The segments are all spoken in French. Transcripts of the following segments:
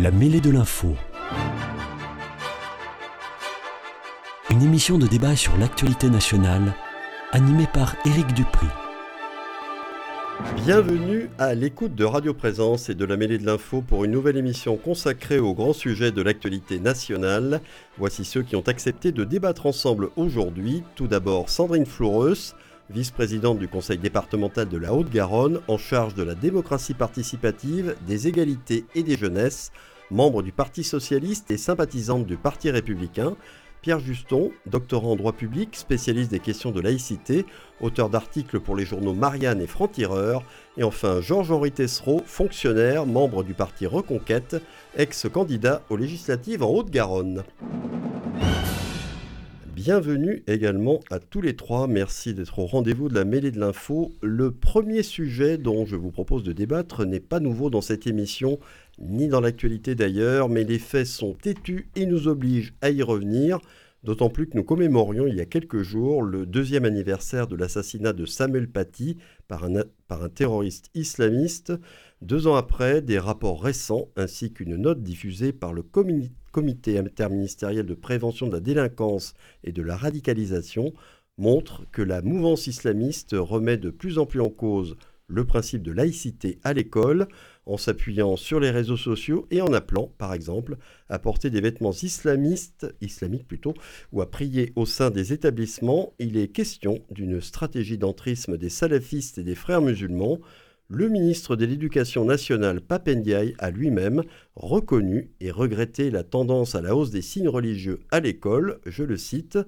La mêlée de l'info. Une émission de débat sur l'actualité nationale, animée par Éric Dupri. Bienvenue à l'écoute de Radio Présence et de la mêlée de l'info pour une nouvelle émission consacrée aux grands sujets de l'actualité nationale. Voici ceux qui ont accepté de débattre ensemble aujourd'hui. Tout d'abord Sandrine Floreus, vice-présidente du conseil départemental de la Haute-Garonne, en charge de la démocratie participative, des égalités et des jeunesses, membre du Parti socialiste et sympathisante du Parti républicain. Pierre Juston, doctorant en droit public, spécialiste des questions de laïcité, auteur d'articles pour les journaux Marianne et Franc-Tireur, et enfin Georges-Henri Tessereau, fonctionnaire, membre du parti Reconquête, ex-candidat aux législatives en Haute-Garonne. Bienvenue également à tous les trois. Merci d'être au rendez-vous de la mêlée de l'info. Le premier sujet dont je vous propose de débattre n'est pas nouveau dans cette émission, ni dans l'actualité d'ailleurs, mais les faits sont têtus et nous obligent à y revenir. D'autant plus que nous commémorions il y a quelques jours le deuxième anniversaire de l'assassinat de Samuel Paty par un, terroriste islamiste. Deux ans après, des rapports récents ainsi qu'une note diffusée par le comité interministériel de prévention de la délinquance et de la radicalisation montre que la mouvance islamiste remet de plus en plus en cause le principe de laïcité à l'école en s'appuyant sur les réseaux sociaux et en appelant, par exemple, à porter des vêtements islamistes, islamiques plutôt, ou à prier au sein des établissements. Il est question d'une stratégie d'entrisme des salafistes et des frères musulmans le ministre de l'Éducation nationale Papendiaï a lui-même reconnu et regretté la tendance à la hausse des signes religieux à l'école. Je le cite.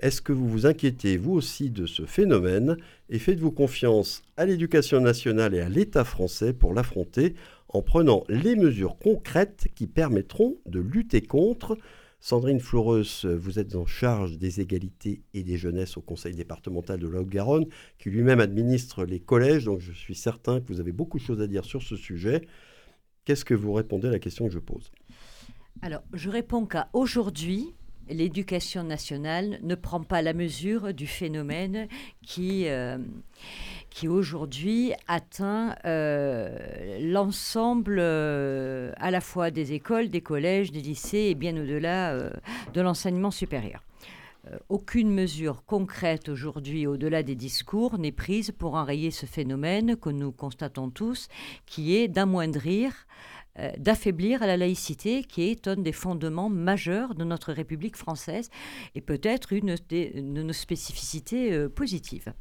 Est-ce que vous vous inquiétez vous aussi de ce phénomène et faites-vous confiance à l'éducation nationale et à l'État français pour l'affronter en prenant les mesures concrètes qui permettront de lutter contre Sandrine Floreus, vous êtes en charge des égalités et des jeunesses au Conseil départemental de la Haute-Garonne, qui lui-même administre les collèges, donc je suis certain que vous avez beaucoup de choses à dire sur ce sujet. Qu'est-ce que vous répondez à la question que je pose? Alors, je réponds qu'à aujourd'hui, l'éducation nationale ne prend pas la mesure du phénomène qui, euh, aujourd'hui atteint euh, l'ensemble euh, à la fois des écoles, des collèges, des lycées et bien au-delà de l'enseignement supérieur. aucune mesure concrète aujourd'hui, au-delà des discours, n'est prise pour enrayer ce phénomène que nous constatons tous, qui est d'amoindrir d'affaiblir la laïcité, qui est un des fondements majeurs de notre République française et peut-être une de nos spécificités positives.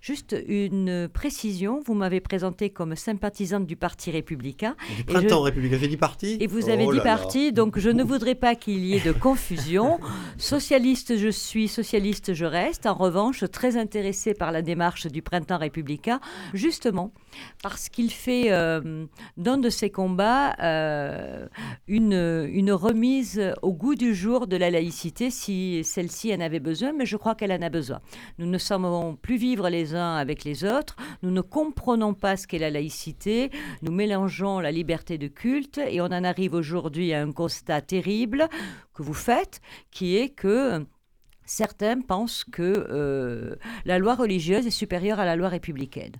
Juste une précision, vous m'avez présenté comme sympathisante du Parti républicain. Du printemps je... républicain, j'ai dit parti Et vous avez oh dit parti, donc je ne voudrais pas qu'il y ait de confusion. socialiste je suis, socialiste je reste. En revanche, très intéressée par la démarche du printemps républicain, justement parce qu'il fait euh, d'un de ses combats euh, une, remise au goût du jour de la laïcité, si celle-ci en avait besoin, mais je crois qu'elle en a besoin. Nous ne sommes plus vivre les uns avec les autres, nous ne comprenons pas ce qu'est la laïcité, nous mélangeons la liberté de culte et on en arrive aujourd'hui à un constat terrible que vous faites, qui est que certains pensent que euh, la loi religieuse est supérieure à la loi républicaine.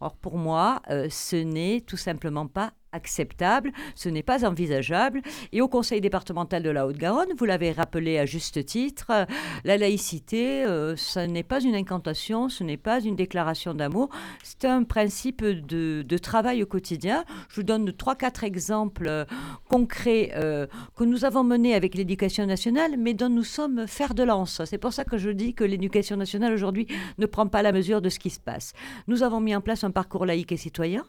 Or, pour moi, euh, ce n'est tout simplement pas acceptable, ce n'est pas envisageable. Et au Conseil départemental de la Haute-Garonne, vous l'avez rappelé à juste titre, la laïcité, euh, ce n'est pas une incantation, ce n'est pas une déclaration d'amour, c'est un principe de, travail au quotidien. Je vous donne trois, quatre exemples euh, concrets euh, que nous avons menés avec l'éducation nationale, mais dont nous sommes fer de lance. C'est pour ça que je dis que l'éducation nationale aujourd'hui ne prend pas la mesure de ce qui se passe. Nous avons mis en place un parcours laïque et citoyen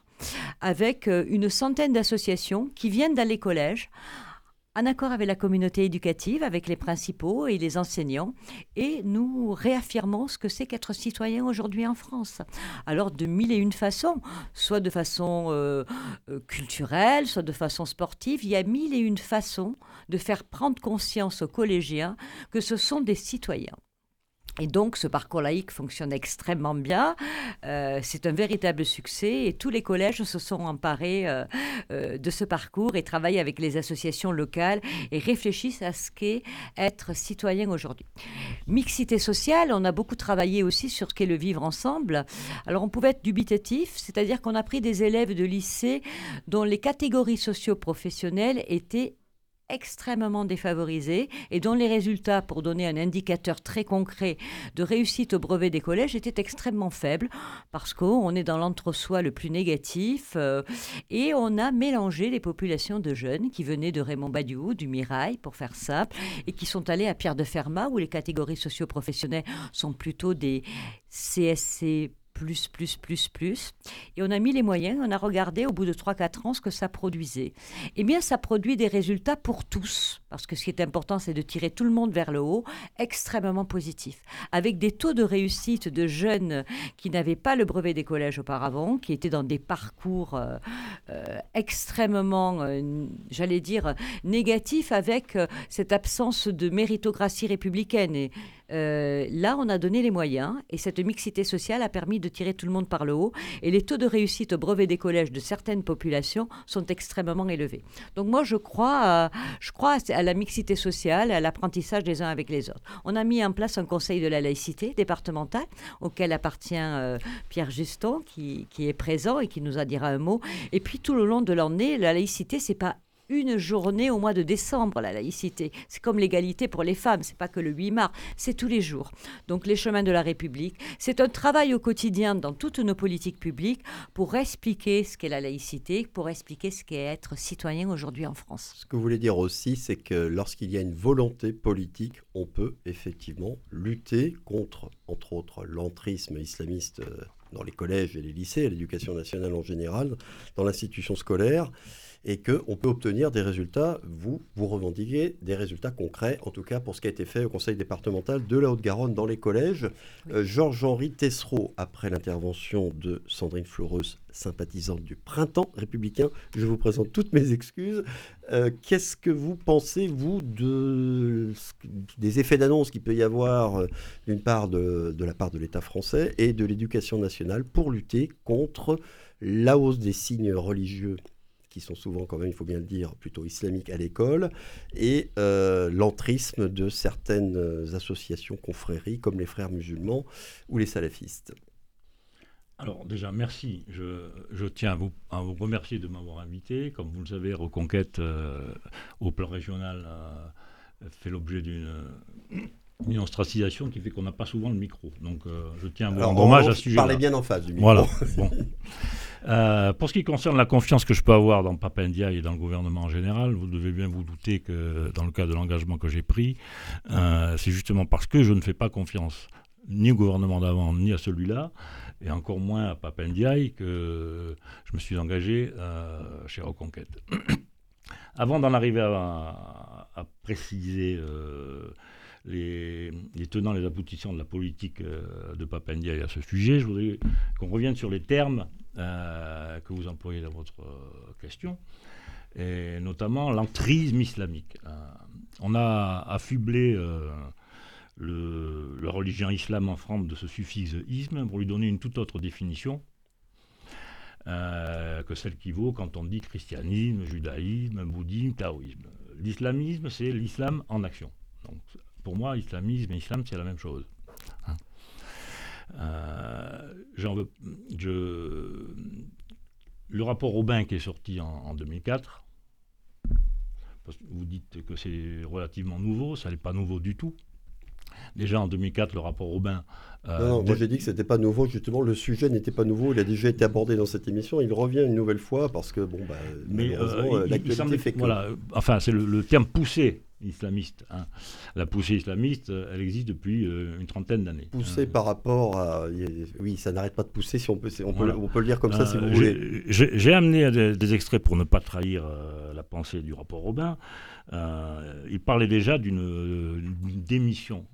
avec une centaine d'associations qui viennent dans les collèges en accord avec la communauté éducative, avec les principaux et les enseignants, et nous réaffirmons ce que c'est qu'être citoyen aujourd'hui en France. Alors de mille et une façons, soit de façon euh, culturelle, soit de façon sportive, il y a mille et une façons de faire prendre conscience aux collégiens que ce sont des citoyens. Et donc, ce parcours laïque fonctionne extrêmement bien. Euh, c'est un véritable succès et tous les collèges se sont emparés euh, euh, de ce parcours et travaillent avec les associations locales et réfléchissent à ce qu'est être citoyen aujourd'hui. Mixité sociale, on a beaucoup travaillé aussi sur ce qu'est le vivre ensemble. Alors, on pouvait être dubitatif, c'est-à-dire qu'on a pris des élèves de lycée dont les catégories socio-professionnelles étaient extrêmement défavorisés et dont les résultats, pour donner un indicateur très concret de réussite au brevet des collèges, étaient extrêmement faibles parce qu'on est dans l'entre-soi le plus négatif euh, et on a mélangé les populations de jeunes qui venaient de Raymond Badiou, du Mirail, pour faire simple, et qui sont allés à Pierre de Fermat où les catégories socio-professionnelles sont plutôt des CSC plus, plus, plus, plus. Et on a mis les moyens, on a regardé au bout de 3-4 ans ce que ça produisait. Eh bien, ça produit des résultats pour tous, parce que ce qui est important, c'est de tirer tout le monde vers le haut, extrêmement positifs, avec des taux de réussite de jeunes qui n'avaient pas le brevet des collèges auparavant, qui étaient dans des parcours euh, euh, extrêmement, euh, j'allais dire, négatifs, avec cette absence de méritocratie républicaine. Et, euh, là, on a donné les moyens et cette mixité sociale a permis de tirer tout le monde par le haut. Et les taux de réussite au brevet des collèges de certaines populations sont extrêmement élevés. Donc moi, je crois, à, je crois à la mixité sociale, à l'apprentissage des uns avec les autres. On a mis en place un conseil de la laïcité départemental auquel appartient euh, Pierre Juston qui, est présent et qui nous a dira un mot. Et puis tout le long de l'année, la laïcité, c'est pas une journée au mois de décembre, la laïcité. C'est comme l'égalité pour les femmes, c'est pas que le 8 mars, c'est tous les jours. Donc les chemins de la République, c'est un travail au quotidien dans toutes nos politiques publiques pour expliquer ce qu'est la laïcité, pour expliquer ce qu'est être citoyen aujourd'hui en France. Ce que vous voulez dire aussi, c'est que lorsqu'il y a une volonté politique, on peut effectivement lutter contre, entre autres, l'entrisme islamiste euh, dans les collèges et les lycées, l'éducation nationale en général, dans l'institution scolaire et qu'on peut obtenir des résultats, vous, vous revendiquez des résultats concrets, en tout cas pour ce qui a été fait au Conseil départemental de la Haute-Garonne dans les collèges. Euh, Georges-Henri Tessereau, après l'intervention de Sandrine Fleureuse, sympathisante du printemps républicain, je vous présente toutes mes excuses. Euh, qu'est-ce que vous pensez, vous, de, des effets d'annonce qu'il peut y avoir euh, d'une part de, de la part de l'État français et de l'éducation nationale pour lutter contre la hausse des signes religieux qui sont souvent quand même, il faut bien le dire, plutôt islamiques à l'école, et euh, l'entrisme de certaines associations, confréries, comme les frères musulmans ou les salafistes. Alors déjà, merci. Je, tiens à vous, à vous, remercier de m'avoir invité. Comme vous le savez, Reconquête, euh, au plan régional, fait l'objet d'une une ostracisation qui fait qu'on n'a pas souvent le micro. Donc je tiens à vous rendre hommage à ce sujet. Parlez bien en face du micro. Voilà. Bon. Euh, pour ce qui concerne la confiance que je peux avoir dans Papendia et dans le gouvernement en général, vous devez bien vous douter que dans le cas de l'engagement que j'ai pris, euh, c'est justement parce que je ne fais pas confiance ni au gouvernement d'avant, ni à celui-là, et encore moins à Papendiaï, que je me suis engagé euh, chez Reconquête. Avant d'en arriver à, préciser les, tenants, les aboutissants de la politique de Papendiaï à ce sujet, je voudrais qu'on revienne sur les termes euh, que vous employez dans votre euh, question, et notamment l'entrisme islamique. Euh, on a affublé le, la religion islam en France de ce suffixe isme pour lui donner une toute autre définition que celle qui vaut quand on dit christianisme, judaïsme, bouddhisme, taoïsme. L'islamisme, c'est l'islam en action. Pour moi, islamisme et islam, c'est la même chose. Hein. Euh, veux, je, le rapport Aubin qui est sorti en, 2004, vous dites que c'est relativement nouveau, ça n'est pas nouveau du tout. Déjà en 2004, le rapport Aubin. Euh, non, moi j'ai dit que c'était pas nouveau, justement, le sujet n'était pas nouveau, il a déjà été abordé dans cette émission, il revient une nouvelle fois parce que, bon, bah, Mais, malheureusement, euh, l'actualité fait que. Voilà, enfin, c'est le, terme poussé islamiste. Hein. La poussée islamiste, elle existe depuis euh, une trentaine d'années. Poussée hein. par rapport à... Oui, ça n'arrête pas de pousser, si on peut, on peut, on peut le dire comme ça, si vous euh, voulez. J'ai amené des, extraits pour ne pas trahir euh, la pensée du rapport Robin. il parlait déjà d'une démission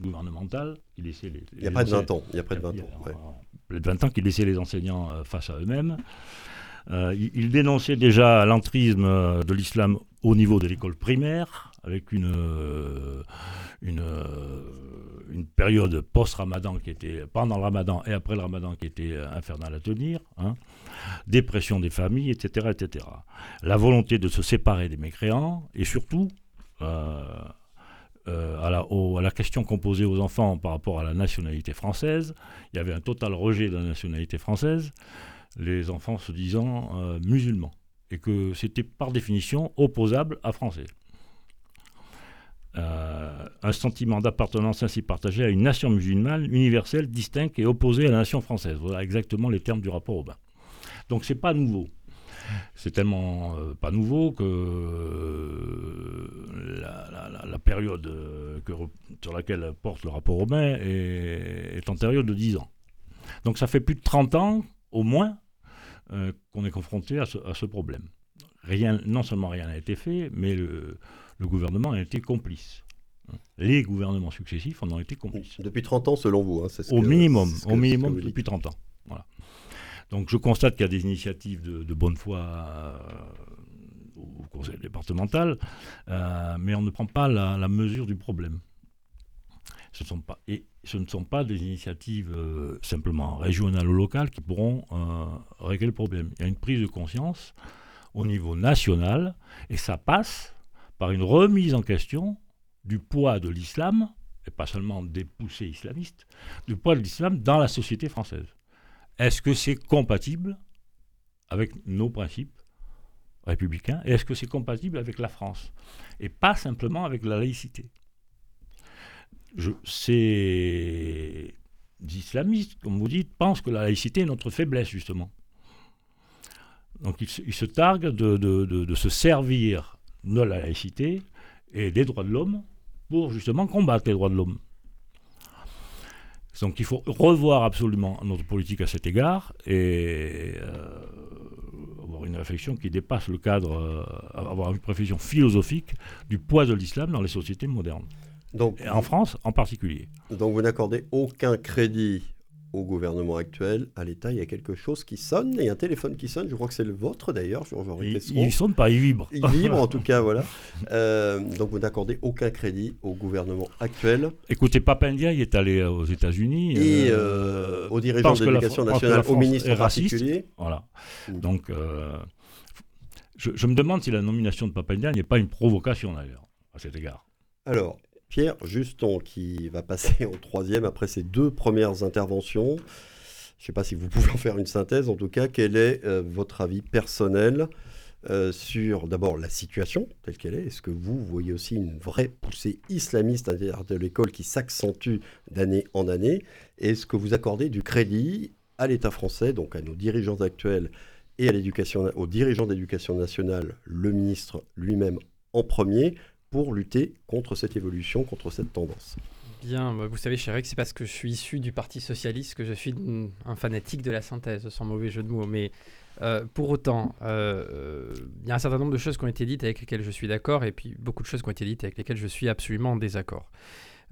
gouvernementale qui laissait les, Il y a près de 20 ans. Il y a près de 20 ans. Près de 20 ans qui laissait les enseignants face à eux-mêmes. il, dénonçait déjà l'entrisme de l'islam au niveau de l'école primaire, avec une, une, une période post-ramadan qui était, pendant le ramadan et après le ramadan qui était infernale à tenir, hein. dépression des familles, etc., etc. La volonté de se séparer des mécréants et surtout euh, à, la, question qu'on posait aux enfants par rapport à la nationalité française, il y avait un total rejet de la nationalité française, les enfants se disant euh, musulmans, et que c'était par définition opposable à français. Euh, un sentiment d'appartenance ainsi partagé à une nation musulmane universelle, distincte et opposée à la nation française. Voilà exactement les termes du rapport au bain. Donc c'est pas nouveau c'est tellement euh, pas nouveau que euh, la, période sur laquelle porte le rapport romain est, est antérieure de 10 ans. Donc ça fait plus de 30 ans, au moins, qu'on est confronté à ce, problème. Rien, non seulement rien n'a été fait, mais le, gouvernement a été complice. Les gouvernements successifs en ont été complices. Depuis 30 ans, selon vous. Hein, au minimum, au minimum depuis 30 ans. Voilà. Donc je constate qu'il y a des initiatives de, bonne foi euh, au conseil départemental, euh, mais on ne prend pas la, mesure du problème. Ce et ce ne sont pas des initiatives euh, simplement régionales ou locales qui pourront régler le problème. Il y a une prise de conscience au niveau national, et ça passe par une remise en question du poids de l'islam, et pas seulement des poussées islamistes, du poids de l'islam dans la société française. Est-ce que c'est compatible avec nos principes républicains et est-ce que c'est compatible avec la France et pas simplement avec la laïcité? Ces islamistes, comme vous dites, pensent que la laïcité est notre faiblesse justement. Donc ils, se targuent de, se servir de la laïcité et des droits de l'homme pour justement combattre les droits de l'homme. Donc il faut revoir absolument notre politique à cet égard et euh, avoir une réflexion qui dépasse le cadre, euh, avoir une réflexion philosophique du poids de l'islam dans les sociétés modernes. Donc, en France en particulier. Donc vous n'accordez aucun crédit au gouvernement actuel, à l'État, il y a quelque chose qui sonne, il y a un téléphone qui sonne, je crois que c'est le vôtre d'ailleurs, il, il sonne pas, il vibre. Il vibre en tout cas, voilà. Euh, donc vous n'accordez aucun crédit au gouvernement actuel. Écoutez, Papendia, il est allé aux États-Unis. Et euh, euh, aux dirigeants de l'éducation nationale, au ministre en particulier. Voilà. Donc je, je, me demande si la nomination de Papendia n'est pas une provocation d'ailleurs, à cet égard. Alors, Pierre Juston qui va passer au troisième après ses deux premières interventions. Je ne sais pas si vous pouvez en faire une synthèse. En tout cas, quel est euh, votre avis personnel euh, sur d'abord la situation telle qu'elle est? Est-ce que vous voyez aussi une vraie poussée islamiste à l'intérieur de l'école qui s'accentue d'année en année? Est-ce que vous accordez du crédit à l'État français, donc à nos dirigeants actuels et à aux dirigeants d'éducation nationale, le ministre lui-même en premier, pour lutter contre cette évolution, contre cette tendance Bien, bah, vous savez, Chérec, c'est parce que je suis issu du Parti Socialiste que je suis un fanatique de la synthèse, sans mauvais jeu de mots. Mais euh, pour autant, euh, il y a un certain nombre de choses qui ont été dites avec lesquelles je suis d'accord, et puis beaucoup de choses qui ont été dites avec lesquelles je suis absolument en désaccord.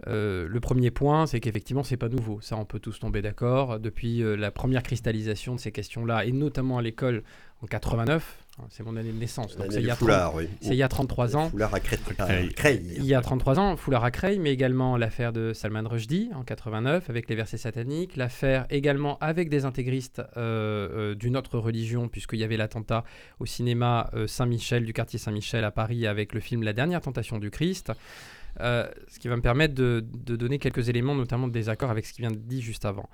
Euh, le premier point, c'est qu'effectivement, c'est pas nouveau. Ça, on peut tous tomber d'accord. Depuis la première cristallisation de ces questions-là, et notamment à l'école en 89, Hein, c'est mon année de naissance. Donc c'est il, y a il y a 33 ans. Foulard à Creil. Il y a 33 ans, Foulard à Creil, mais également l'affaire de Salman Rushdie en 89 avec les versets sataniques, l'affaire également avec des intégristes euh, euh, d'une autre religion, puisqu'il y avait l'attentat au cinéma euh, Saint-Michel, du quartier Saint-Michel à Paris avec le film La dernière tentation du Christ. ce qui va me permettre de, de, donner quelques éléments, notamment de désaccord avec ce qui vient de dit juste avant.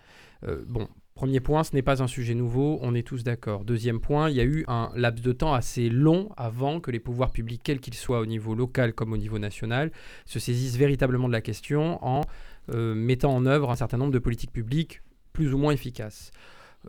bon, Premier point, ce n'est pas un sujet nouveau, on est tous d'accord. Deuxième point, il y a eu un laps de temps assez long avant que les pouvoirs publics, quels qu'ils soient au niveau local comme au niveau national, se saisissent véritablement de la question en euh, mettant en œuvre un certain nombre de politiques publiques plus ou moins efficaces.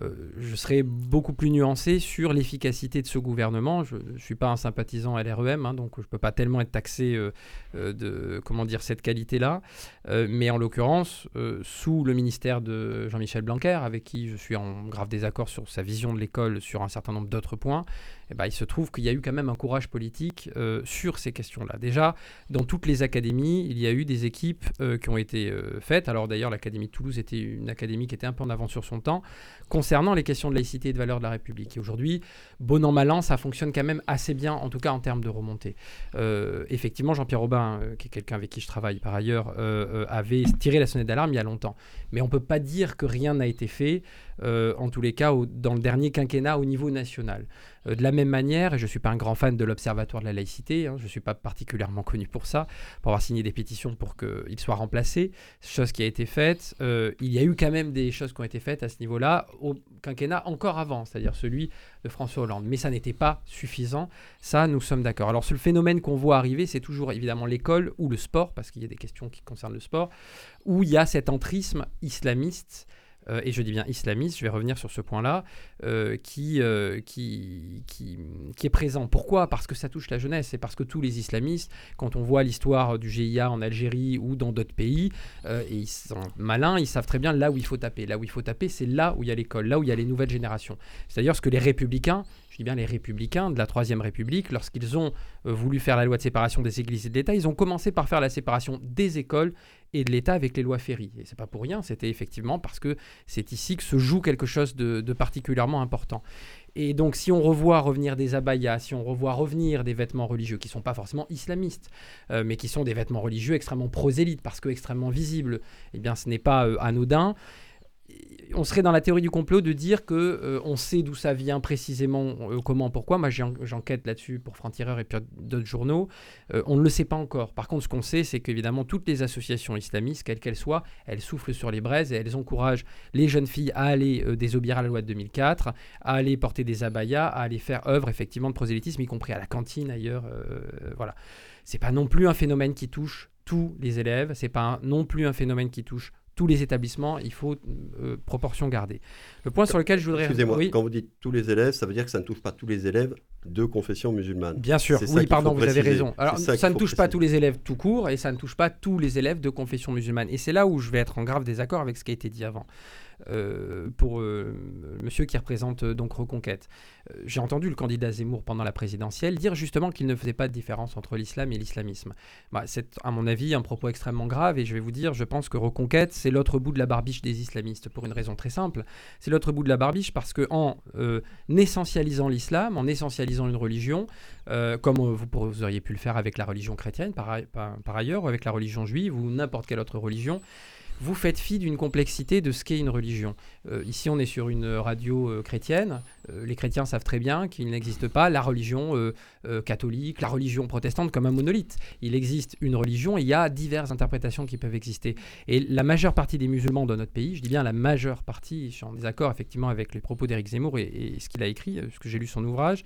Euh, je serais beaucoup plus nuancé sur l'efficacité de ce gouvernement. Je ne suis pas un sympathisant LREM, hein, donc je ne peux pas tellement être taxé euh, euh, de comment dire, cette qualité-là. mais en l'occurrence, sous le ministère de Jean-Michel Blanquer, avec qui je suis en grave désaccord sur sa vision de l'école sur un certain nombre d'autres points, eh ben, il se trouve qu'il y a eu quand même un courage politique sur ces questions-là. Déjà, dans toutes les académies, il y a eu des équipes qui ont été faites. Alors d'ailleurs, l'Académie de Toulouse était une académie qui était un peu en avance sur son temps concernant les questions de laïcité et de valeur de la République. Et aujourd'hui, bon an, mal an, ça fonctionne quand même assez bien, en tout cas en termes de remontée. Euh, effectivement, Jean-Pierre euh, qui est quelqu'un avec qui je travaille par ailleurs, euh, avait tiré la sonnette d'alarme il y a longtemps. Mais on ne peut pas dire que rien n'a été fait, en tous les cas, dans le dernier quinquennat au niveau national. De la même manière, et je ne suis pas un grand fan de l'Observatoire de la laïcité, hein, je ne suis pas particulièrement connu pour ça, pour avoir signé des pétitions pour qu'il soit remplacé, chose qui a été faite. il y a eu quand même des choses qui ont été faites à ce niveau-là au quinquennat encore avant, c'est-à-dire celui de François Hollande. Mais ça n'était pas suffisant, ça nous sommes d'accord. Alors le phénomène qu'on voit arriver, c'est toujours évidemment l'école ou le sport, parce qu'il y a des questions qui concernent le sport, où il y a cet entrisme islamiste euh, et je dis bien islamiste, je vais revenir sur ce point-là, euh, qui, euh, qui, qui, qui, est présent. Pourquoi? Parce que ça touche la jeunesse, et parce que tous les islamistes, quand on voit l'histoire du GIA en Algérie ou dans d'autres pays, et ils sont malins, ils savent très bien là où il faut taper. Là où il faut taper, c'est là où il y a l'école, là où il y a les nouvelles générations. C'est d'ailleurs ce que les républicains je dis bien les républicains de la Troisième République, lorsqu'ils ont voulu faire la loi de séparation des églises et de l'État, ils ont commencé par faire la séparation des écoles et de l'État avec les lois Ferry. Et c'est pas pour rien, c'était effectivement parce que c'est ici que se joue quelque chose de, particulièrement important. Et donc, si on revoit revenir des abayas, si on revoit revenir des vêtements religieux qui ne sont pas forcément islamistes, euh, mais qui sont des vêtements religieux extrêmement prosélytes parce que extrêmement visibles, eh bien, ce n'est pas euh, anodin on serait dans la théorie du complot de dire que euh, on sait d'où ça vient précisément, euh, comment, pourquoi. Moi, j'enquête là-dessus pour Franc-Tireur et puis d'autres journaux. Euh, on ne le sait pas encore. Par contre, ce qu'on sait, c'est qu'évidemment, toutes les associations islamistes, quelles qu'elles soient, elles soufflent sur les braises et elles encouragent les jeunes filles à aller désobéir à la loi de 2004, à aller porter des abayas, à aller faire œuvre effectivement de prosélytisme, y compris à la cantine ailleurs. voilà. C'est pas non plus un phénomène qui touche tous les élèves. C'est pas non plus un phénomène qui touche tous les établissements, il faut euh, proportion garder. Le point sur lequel je voudrais... Excusez-moi, quand vous dites tous les élèves, ça veut dire que ça ne touche pas tous les élèves de confession musulmane. Bien sûr, oui, pardon, vous avez raison. Alors, ça, ne touche pas tous les élèves tout court et ça ne touche pas tous les élèves de confession musulmane. Et c'est là où je vais être en grave désaccord avec ce qui a été dit avant. Euh, pour euh, monsieur qui représente euh, donc Reconquête. J'ai entendu le candidat Zemmour pendant la présidentielle dire justement qu'il ne faisait pas de différence entre l'islam et l'islamisme. Bah, c'est à mon avis un propos extrêmement grave et je vais vous dire, je pense que Reconquête, c'est l'autre bout de la barbiche des islamistes pour une raison très simple. C'est l'autre bout de la barbiche parce que en essentialisant l'islam, en essentialisant une religion, comme vous, auriez pu le faire avec la religion chrétienne par ailleurs, ou avec la religion juive ou n'importe quelle autre religion, vous faites fi d'une complexité de ce qu'est une religion. Euh, ici, on est sur une radio euh, chrétienne. Euh, les chrétiens savent très bien qu'il n'existe pas la religion catholique, la religion protestante comme un monolithe. Il existe une religion et il y a diverses interprétations qui peuvent exister. Et la majeure partie des musulmans dans notre pays, je dis bien la majeure partie, je suis en désaccord effectivement avec les propos d'Éric Zemmour et, ce qu'il a écrit, ce que j'ai lu son ouvrage,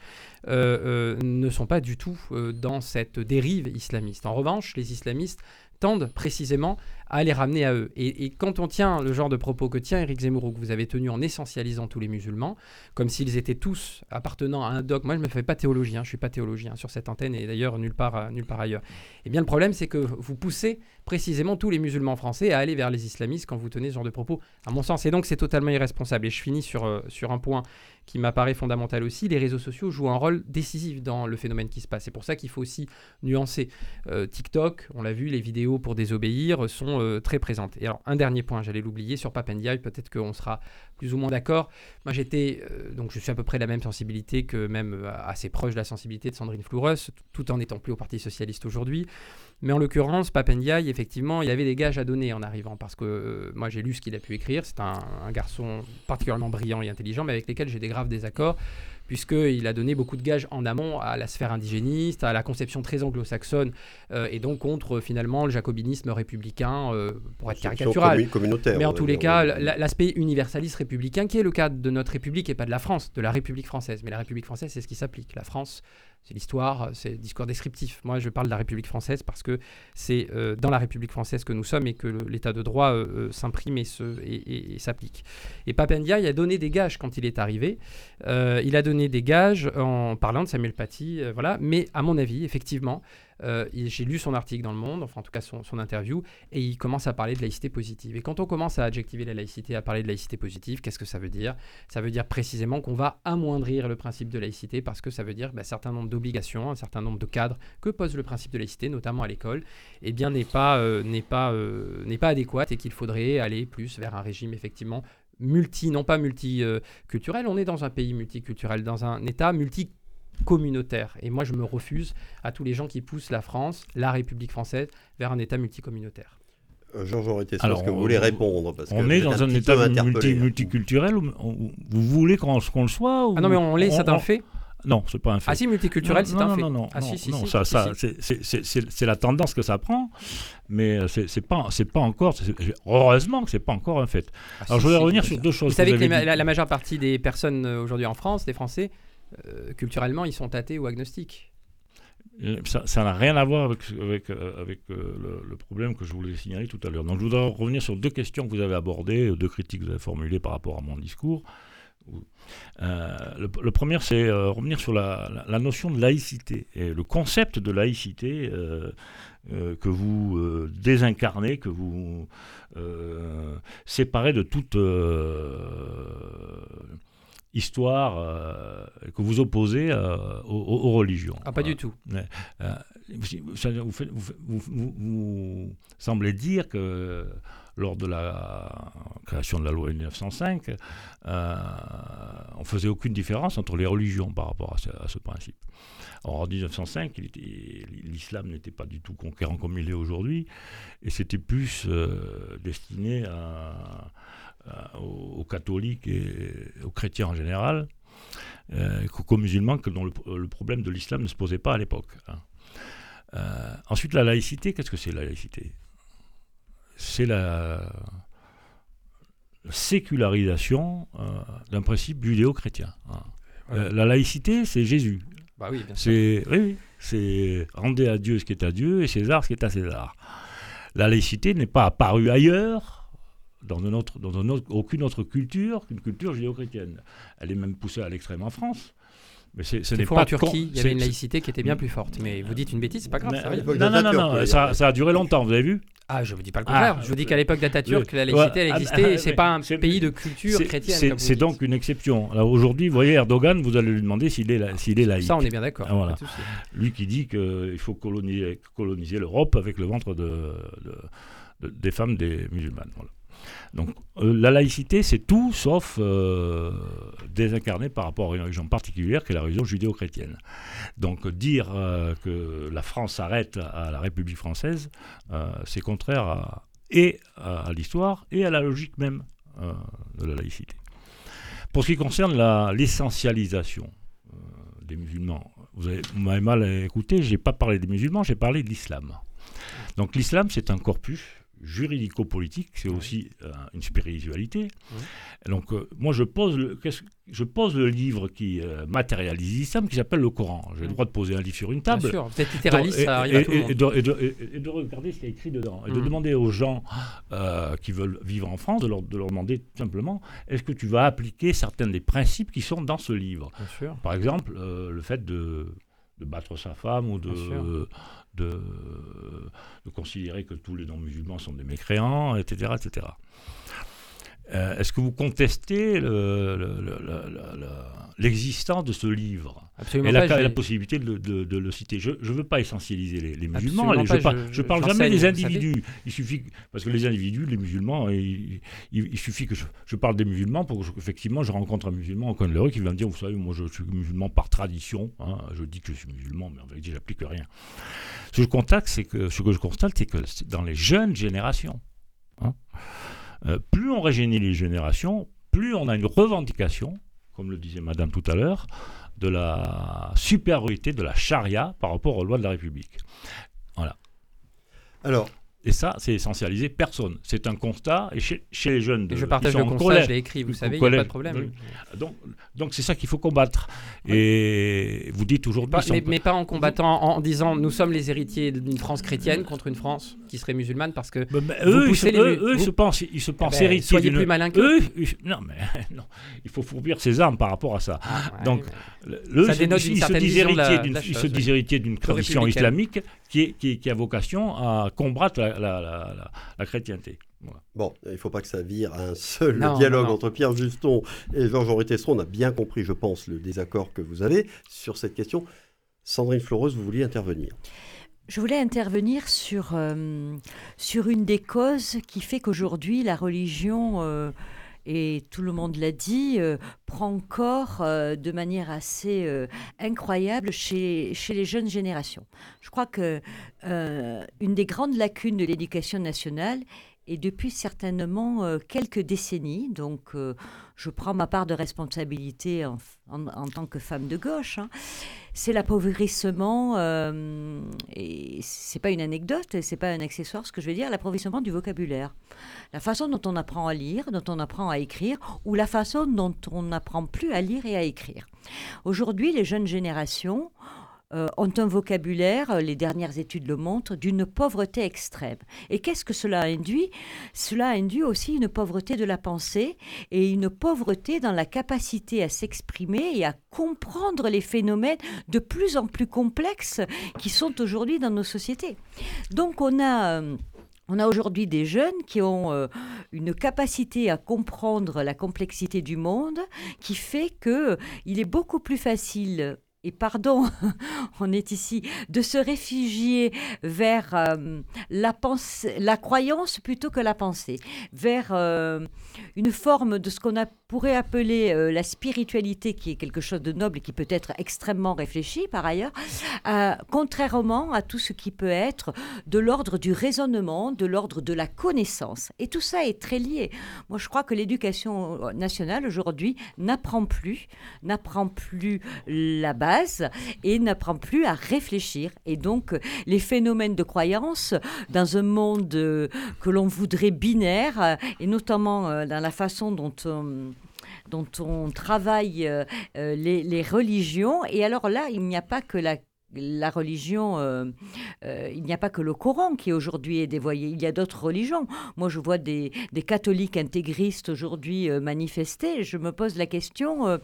ne sont pas du tout dans cette dérive islamiste. En revanche, les islamistes tendent précisément à les ramener à eux. Et, quand on tient le genre de propos que tient Éric Zemmour, ou que vous avez tenu en essentialisant tous les musulmans, comme s'ils étaient tous appartenant à un dogme, moi je ne me fais pas théologien, je ne suis pas théologien sur cette antenne et d'ailleurs nulle part, nulle part ailleurs. Eh bien le problème c'est que vous poussez précisément tous les musulmans français à aller vers les islamistes quand vous tenez ce genre de propos, à mon sens. Et donc c'est totalement irresponsable. Et je finis sur, euh, sur un point qui m'apparaît fondamental aussi, les réseaux sociaux jouent un rôle décisif dans le phénomène qui se passe. C'est pour ça qu'il faut aussi nuancer. Euh, TikTok, on l'a vu, les vidéos pour désobéir sont euh, très présentes. Et alors, un dernier point, j'allais l'oublier, sur Papendiaï, peut-être qu'on sera plus ou moins d'accord. Moi, j'étais, euh, donc je suis à peu près la même sensibilité que même assez proche de la sensibilité de Sandrine Floureus, tout en étant plus au Parti Socialiste aujourd'hui. Mais en l'occurrence, Papendiaï, effectivement, il avait des gages à donner en arrivant, parce que moi j'ai lu ce qu'il a pu écrire, c'est un, un, garçon particulièrement brillant et intelligent, mais avec lesquels j'ai des graves désaccords, puisqu'il a donné beaucoup de gages en amont à la sphère indigéniste, à la conception très anglo-saxonne, euh, et donc contre finalement le jacobinisme républicain, euh, pour être caricatural. Mais en tous les cas, l'aspect universaliste républicain, qui est le cas de notre République et pas de la France, de la République française. Mais la République française, c'est ce qui s'applique. La France, c'est l'histoire, c'est le discours descriptif. Moi, je parle de la République française parce que c'est euh, dans la République française que nous sommes et que l'état de droit euh, euh, s'imprime et, et, et s'applique. Et Papendia, a donné des gages quand il est arrivé. il a donné des gages en parlant de Samuel Paty, voilà. Mais à mon avis, effectivement, euh, j'ai lu son article dans Le Monde, enfin en tout cas son, interview, et il commence à parler de laïcité positive. Et quand on commence à adjectiver la laïcité, à parler de laïcité positive, qu'est-ce que ça veut dire? Ça veut dire précisément qu'on va amoindrir le principe de laïcité parce que ça veut dire qu'un bah, certain nombre d'obligations, un certain nombre de cadres que pose le principe de laïcité, notamment à l'école, eh bien n'est pas, euh, pas, euh, pas adéquate et qu'il faudrait aller plus vers un régime effectivement multi, non pas multiculturel, on est dans un pays multiculturel, dans un État multicommunautaire. Et moi, je me refuse à tous les gens qui poussent la France, la République française, vers un État multicommunautaire. Euh, Georges est ce que vous voulez répondre parce On est dans un, État multiculturel. vous voulez qu'on le soit Ah non, mais on l'est, c'est un fait. Non, c'est pas un fait. Ah si, multiculturel, c'est un fait. Non, non, ah, si, si, non ça, ça c'est la tendance que ça prend, mais c'est pas, c'est pas encore. Heureusement que c'est pas encore un fait. Ah, Alors je voudrais revenir sur deux choses. Vous savez que, la, majeure partie des personnes euh, aujourd'hui en France, des Français, euh, culturellement, ils sont athées ou agnostiques. Euh, ça n'a rien à voir avec, avec, avec le, le, problème que je voulais signaler tout à l'heure. Donc je voudrais revenir sur deux questions que vous avez abordées, deux critiques que vous avez formulées par rapport à mon discours. Euh, le, premier, c'est euh, revenir sur la, notion de laïcité et le concept de laïcité euh, que vous désincarnez, que vous séparez de toute histoire que vous opposez aux, religions. Ah, pas du tout. vous, vous, semblez dire que lors de la création de la loi 1905, euh, on faisait aucune différence entre les religions par rapport à ce, principe. en 1905, l'islam n'était pas du tout conquérant comme il est aujourd'hui, et c'était plus euh, destiné aux, catholiques et aux chrétiens en général, euh, qu'aux musulmans, que dont le, problème de l'islam ne se posait pas à l'époque. Hein. Euh, ensuite, la laïcité, qu'est-ce que c'est la laïcité? C'est la, sécularisation euh, d'un principe judéo-chrétien. Hein. Euh, la laïcité, c'est Jésus. Bah oui, c'est oui, c'est rendez à Dieu ce qui est à Dieu et César ce qui est à César. La laïcité n'est pas apparue ailleurs dans, autre, dans aucune autre culture qu'une culture judéo-chrétienne. Elle est même poussée à l'extrême en France. Mais ce n'est pas en Turquie, il y avait une laïcité qui était bien plus forte. Mais vous dites une bêtise, c'est pas grave. non, non, non, non, ça, ça, a duré longtemps, vous avez vu ah, je vous dis pas le contraire. Ah, je vous dis qu'à l'époque d'Atatürk, la laïcité, elle existait. Ah, c'est pas un pays de culture chrétienne. C'est donc une exception. Aujourd'hui, vous voyez, Erdogan, vous allez lui demander s'il est, s'il est laïque. Ça, on est bien d'accord. Ah, voilà. Lui qui dit qu'il faut coloniser, coloniser l'Europe avec le ventre de, des femmes des musulmanes. Voilà. Donc euh, la laïcité, c'est tout sauf euh, désincarné par rapport à une religion particulière qui est la religion judéo-chrétienne. Donc dire euh, que la France s'arrête à la République française, c'est contraire à, et à, l'histoire et à la logique même de la laïcité. Pour ce qui concerne l'essentialisation des musulmans, vous m'avez mal écouté, je n'ai pas parlé des musulmans, j'ai parlé de l'islam. Donc l'islam, c'est un corpus juridico-politique, c'est aussi euh, une spiritualité. Donc, euh, moi, je pose, le, je pose le livre qui euh, matérialise l'islam, qui s'appelle le Coran. J'ai le droit de poser un livre sur une table. Bien sûr, vous êtes littéraliste, ça arrive et, à tout le monde. Et de, et, de, regarder ce qui est écrit dedans. Et de mmh. demander aux gens qui veulent vivre en France, de leur, de leur demander simplement est-ce que tu vas appliquer certains des principes qui sont dans ce livre? Bien sûr. Par exemple, le fait de, de battre sa femme ou de de, considérer que tous les non-musulmans sont des mécréants, etc. etc. Euh, est-ce que vous contestez l'existence de ce livre Absolument et la, la, possibilité de, le citer Je ne veux pas essentialiser les, musulmans. je, parle jamais des individus. Il suffit parce que les individus, les musulmans, il, suffit que je, parle des musulmans pour que effectivement je rencontre un musulman, un l'heure qui va me dire, vous savez, moi je suis musulman par tradition. Hein. je dis que je suis musulman, mais en vérité, j'applique rien. Ce que je constate, c'est que ce que je constate, c'est que dans les jeunes générations. Hein, euh, plus on régénère les générations, plus on a une revendication, comme le disait Madame tout à l'heure, de la supériorité de la charia par rapport aux lois de la République. Voilà. Alors, et ça, c'est essentialisé personne. C'est un constat. Et chez, les jeunes. De, je partage le constat, je l'ai écrit, vous savez, il n'y a pas de problème. Donc, donc c'est ça qu'il faut combattre. Et vous dites aujourd'hui. Mais, mais, pas en combattant, en disant nous sommes les héritiers d'une France chrétienne contre une France qui serait musulmane parce que. eux, ils se, eux, ils se pensent, ils se pensent eh ben, héritiers. Soyez plus malin qu'eux. non, mais non. Il faut fourbir ses armes par rapport à ça. Ah, donc, ça vision Ils se disent héritiers d'une tradition islamique qui, qui, a vocation à combattre la, chrétienté. Bon, il ne faut pas que ça vire à un seul dialogue entre Pierre Juston et Georges-Henri Tesson. On a bien compris, je pense, le désaccord que vous avez sur cette question. Sandrine Floreuse, vous vouliez intervenir? Je voulais intervenir sur, euh, sur une des causes qui fait qu'aujourd'hui la religion euh, et tout le monde l'a dit, euh, prend corps euh, de manière assez euh, incroyable chez, chez les jeunes générations. Je crois que une des grandes lacunes de l'éducation nationale et depuis certainement euh, quelques décennies, donc euh, je prends ma part de responsabilité en, en, tant que femme de gauche, hein, c'est l'appauvrissement, euh, et c'est pas une anecdote, c'est pas un accessoire, ce que je veux dire, l'appauvrissement du vocabulaire. La façon dont on apprend à lire, dont on apprend à écrire, ou la façon dont on n'apprend plus à lire et à écrire. Aujourd'hui, les jeunes générations euh, ont un vocabulaire, euh, les dernières études le montrent, d'une pauvreté extrême. Et qu'est-ce que cela induit? Cela induit aussi une pauvreté de la pensée et une pauvreté dans la capacité à s'exprimer et à comprendre les phénomènes de plus en plus complexes qui sont aujourd'hui dans nos sociétés. Donc on a... Euh, on a aujourd'hui des jeunes qui ont une capacité à comprendre la complexité du monde qui fait que il est beaucoup plus facile et pardon, on est ici, de se réfugier vers euh, la, pensée, la croyance plutôt que la pensée, vers euh, une forme de ce qu'on pourrait appeler euh, la spiritualité, qui est quelque chose de noble et qui peut être extrêmement réfléchi par ailleurs, contrairement à tout ce qui peut être de l'ordre du raisonnement, de l'ordre de la connaissance. Et tout ça est très lié. Moi, je crois que l'éducation nationale aujourd'hui n'apprend plus, n'apprend plus la base et n'apprend plus à réfléchir. Et donc, les phénomènes de croyance dans un monde euh, que l'on voudrait binaire, euh, et notamment euh, dans la façon dont on dont on travaille les, religions. Et alors là, il n'y a pas que la la religion, euh, euh, il n'y a pas que le Coran qui aujourd'hui est dévoyé, il y a d'autres religions. Moi, je vois des, catholiques intégristes aujourd'hui euh, manifester. Je me pose la question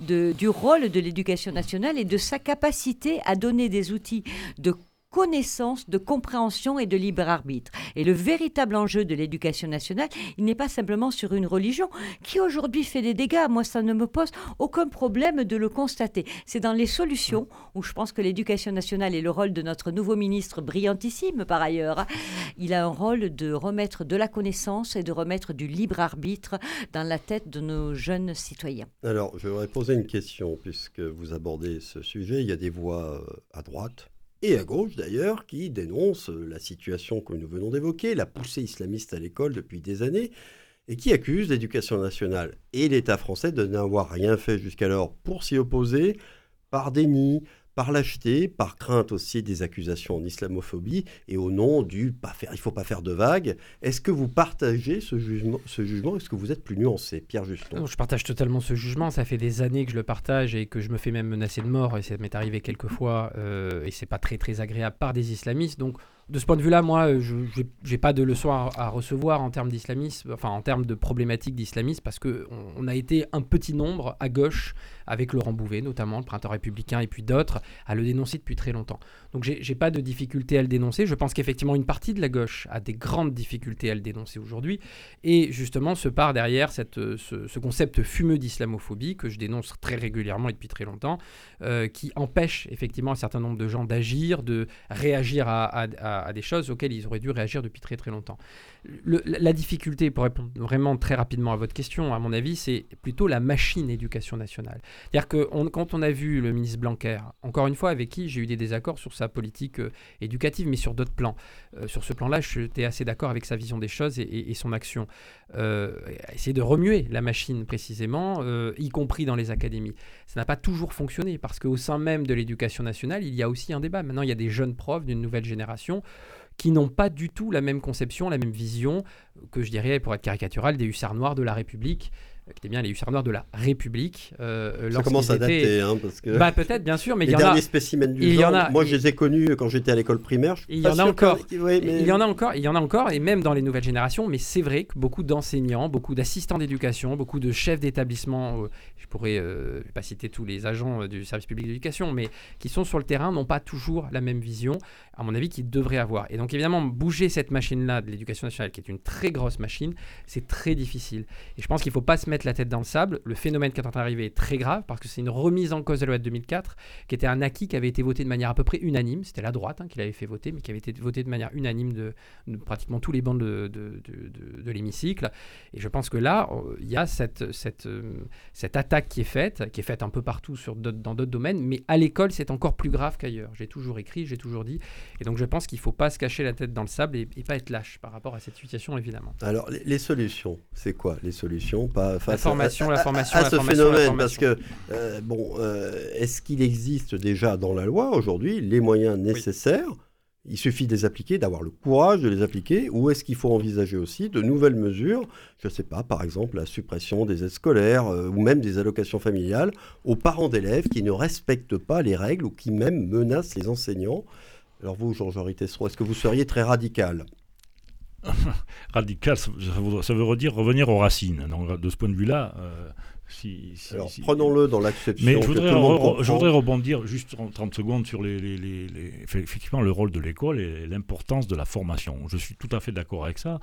du rôle de l'éducation nationale et de sa capacité à donner des outils de connaissance, de compréhension et de libre arbitre. Et le véritable enjeu de l'éducation nationale, il n'est pas simplement sur une religion qui aujourd'hui fait des dégâts. Moi, ça ne me pose aucun problème de le constater. C'est dans les solutions où je pense que l'éducation nationale et le rôle de notre nouveau ministre, brillantissime par ailleurs, il a un rôle de remettre de la connaissance et de remettre du libre arbitre dans la tête de nos jeunes citoyens. Alors, je voudrais poser une question puisque vous abordez ce sujet. Il y a des voix euh, à droite et à gauche d'ailleurs, qui dénoncent la situation que nous venons d'évoquer, la poussée islamiste à l'école depuis des années, et qui accusent l'éducation nationale et l'État français de n'avoir rien fait jusqu'alors pour s'y opposer, par déni, par lâcheté, par crainte aussi des accusations en islamophobie et au nom du pas faire, il faut pas faire de vagues. Est-ce que vous partagez ce jugement, ce jugement? Est-ce que vous êtes plus nuancé, Pierre Juston? Je partage totalement ce jugement. Ça fait des années que je le partage et que je me fais même menacer de mort et ça m'est arrivé quelques fois euh, et c'est pas très très agréable par des islamistes. Donc de ce point de vue-là, moi, je n'ai pas de leçon à, recevoir en termes d'islamisme, enfin en termes de problématiques d'islamisme, parce qu'on on a été un petit nombre à gauche, avec Laurent Bouvet notamment, le printemps républicain, et puis d'autres, à le dénoncer depuis très longtemps. Donc j'ai pas de difficulté à le dénoncer. Je pense qu'effectivement, une partie de la gauche a des grandes difficultés à le dénoncer aujourd'hui, et justement se part derrière cette, ce, concept fumeux d'islamophobie que je dénonce très régulièrement et depuis très longtemps, euh, qui empêche effectivement un certain nombre de gens d'agir, de réagir à, des choses auxquelles ils auraient dû réagir depuis très très longtemps. la difficulté, pour répondre vraiment très rapidement à votre question, à mon avis, c'est plutôt la machine éducation nationale. C'est-à-dire que quand on a vu le ministre Blanquer, encore une fois avec qui j'ai eu des désaccords sur sa politique euh, éducative, mais sur d'autres plans. Euh, sur ce plan-là, j'étais assez d'accord avec sa vision des choses et, son action. Euh, essayer de remuer la machine précisément, y compris dans les académies. Ça n'a pas toujours fonctionné parce qu'au sein même de l'éducation nationale, il y a aussi un débat. Maintenant, il y a des jeunes profs d'une nouvelle génération qui n'ont pas du tout la même conception, la même vision que je dirais, pour être caricatural, des hussards noirs de la République qui étaient bien les hussards noirs de la République. Euh, ça commence à dater, hein, parce que... Bah, peut-être, bien sûr, mais les il y derniers en a... spécimens du il genre, y en a... moi je les ai connus quand j'étais à l'école primaire. Il y en a encore. Il y en a encore, il y en a encore, et même dans les nouvelles générations. Mais c'est vrai que beaucoup d'enseignants, beaucoup d'assistants d'éducation, beaucoup de chefs d'établissement, euh, je pourrais euh, pas citer tous les agents euh, du service public d'éducation, mais qui sont sur le terrain n'ont pas toujours la même vision, à mon avis, qu'ils devraient avoir. Et donc évidemment, bouger cette machine-là de l'éducation nationale, qui est une très grosse machine, c'est très difficile. Et je pense qu'il ne faut pas se mettre la tête dans le sable. Le phénomène qui est en train d'arriver est très grave parce que c'est une remise en cause de la loi de 2004 qui était un acquis qui avait été voté de manière à peu près unanime. C'était la droite hein, qui l'avait fait voter, mais qui avait été voté de manière unanime de, pratiquement tous les bancs de, de, de, l'hémicycle. Et je pense que là, il y a cette, cette, cette attaque qui est faite, qui est faite un peu partout sur dans d'autres domaines, mais à l'école, c'est encore plus grave qu'ailleurs. J'ai toujours écrit, j'ai toujours dit. Et donc je pense qu'il ne faut pas se cacher la tête dans le sable et, pas être lâche par rapport à cette situation, évidemment. Alors, les, solutions, c'est quoi les solutions? Pas face la formation, à, la formation, à, ce phénomène Parce que, euh, bon, euh, est-ce qu'il existe déjà dans la loi aujourd'hui les moyens nécessaires? Il suffit de les appliquer, d'avoir le courage de les appliquer, ou est-ce qu'il faut envisager aussi de nouvelles mesures Je ne sais pas, par exemple la suppression des aides scolaires euh, ou même des allocations familiales aux parents d'élèves qui ne respectent pas les règles ou qui même menacent les enseignants? Alors vous, Jean-Jean est-ce que vous seriez très radical? Radical, ça, veut, redire revenir aux racines. Donc, de ce point de vue-là, euh, alors, prenons-le dans l'acception. Mais je voudrais, je voudrais, rebondir juste en 30 secondes sur les, les, effectivement le rôle de l'école et l'importance de la formation. Je suis tout à fait d'accord avec ça.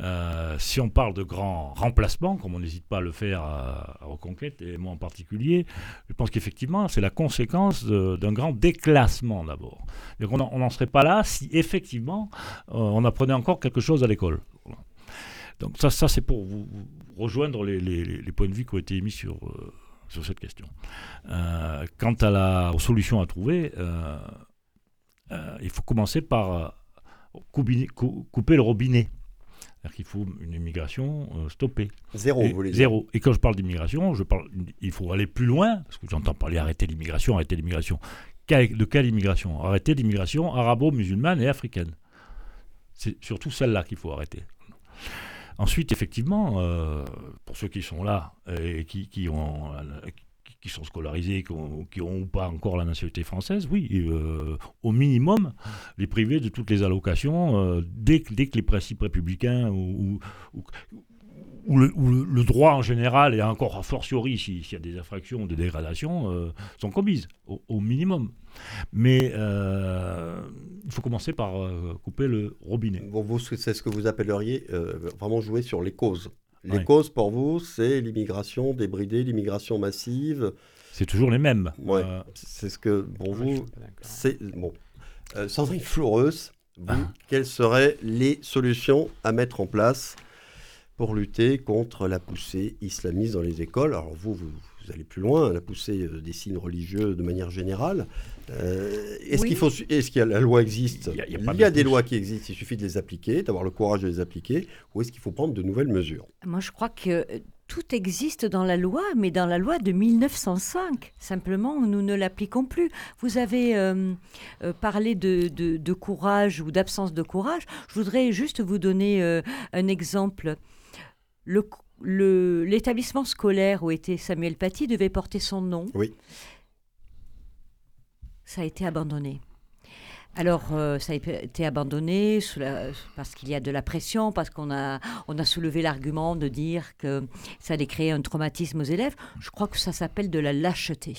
Euh, si on parle de grands remplacements, comme on n'hésite pas à le faire à, Reconquête, et moi en particulier, je pense qu'effectivement, c'est la conséquence d'un grand déclassement d'abord. On n'en serait pas là si effectivement euh, on apprenait encore quelque chose à l'école. Donc ça, ça c'est pour vous, rejoindre les, les, points de vue qui ont été émis sur, euh, sur cette question. Euh, quant à la, aux solutions à trouver, euh, il faut commencer par couper le robinet. C'est-à-dire qu'il faut une immigration stoppée. Zéro, et, vous voulez dire. Zéro. Et quand je parle d'immigration, je parle, il faut aller plus loin, parce que j'entends parler arrêter l'immigration, arrêter l'immigration. De quelle immigration? Arrêter l'immigration arabo-musulmane et africaine. C'est surtout celle-là qu'il faut arrêter. Ensuite, effectivement, euh, pour ceux qui sont là et qui, ont, qui sont scolarisés, qui ont, ou pas encore la nationalité française, oui, euh, au minimum, les privés de toutes les allocations, euh, dès, que, les principes républicains ou, le, droit en général, et encore a fortiori s'il y a des infractions ou des dégradations, sont commises, au minimum. Mais euh, il faut commencer par euh, couper le robinet. Bon, vous, c'est ce que vous appelleriez euh, vraiment jouer sur les causes. Les causes pour vous, c'est l'immigration débridée, l'immigration massive. C'est toujours les mêmes. Ouais, c'est ce que pour vous, c'est bon. Sandrine Floreuse, ah. quelles seraient les solutions à mettre en place pour lutter contre la poussée islamiste dans les écoles Alors vous, vous vous allez plus loin, la poussée euh, des signes religieux de manière générale. Euh, est-ce qu'il faut, est-ce qu'il y a la loi existe? Il y a, des lois qui existent, il suffit de les appliquer, d'avoir le courage de les appliquer, ou est-ce qu'il faut prendre de nouvelles mesures? Moi, je crois que euh, tout existe dans la loi, mais dans la loi de 1905. Simplement, nous ne l'appliquons plus. Vous avez parlé de, de, courage ou d'absence de courage. Je voudrais juste vous donner un exemple. Le, l'établissement scolaire où était Samuel Paty devait porter son nom. Oui. Ça a été abandonné. Alors, euh, ça a été abandonné parce qu'il y a de la pression, parce qu'on a, on a soulevé l'argument de dire que ça allait créer un traumatisme aux élèves. Je crois que ça s'appelle de la lâcheté.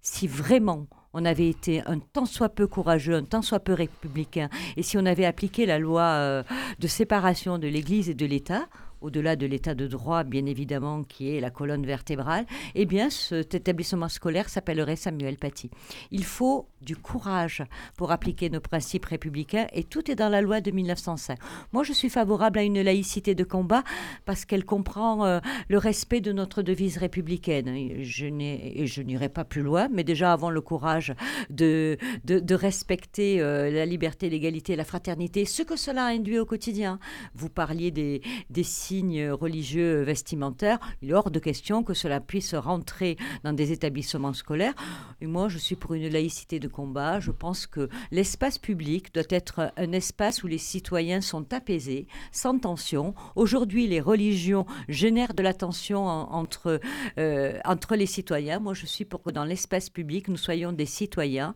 Si vraiment on avait été un tant soit peu courageux, un tant soit peu républicain, et si on avait appliqué la loi euh, de séparation de l'Église et de l'État, au-delà de l'état de droit, bien évidemment, qui est la colonne vertébrale, eh bien, cet établissement scolaire s'appellerait Samuel Paty. Il faut du courage pour appliquer nos principes républicains et tout est dans la loi de 1905. Moi, je suis favorable à une laïcité de combat parce qu'elle comprend euh, le respect de notre devise républicaine. Je n'irai pas plus loin, mais déjà avant le courage de, de, respecter euh, la liberté, l'égalité, la fraternité, ce que cela induit au quotidien. Vous parliez des, des signes religieux vestimentaires, il est hors de question que cela puisse rentrer dans des établissements scolaires. Moi, je suis pour une laïcité de combat. Je pense que l'espace public doit être un espace où les citoyens sont apaisés, sans tension. Aujourd'hui, les religions génèrent de la tension entre, euh, entre les citoyens. Moi, je suis pour que dans l'espace public, nous soyons des citoyens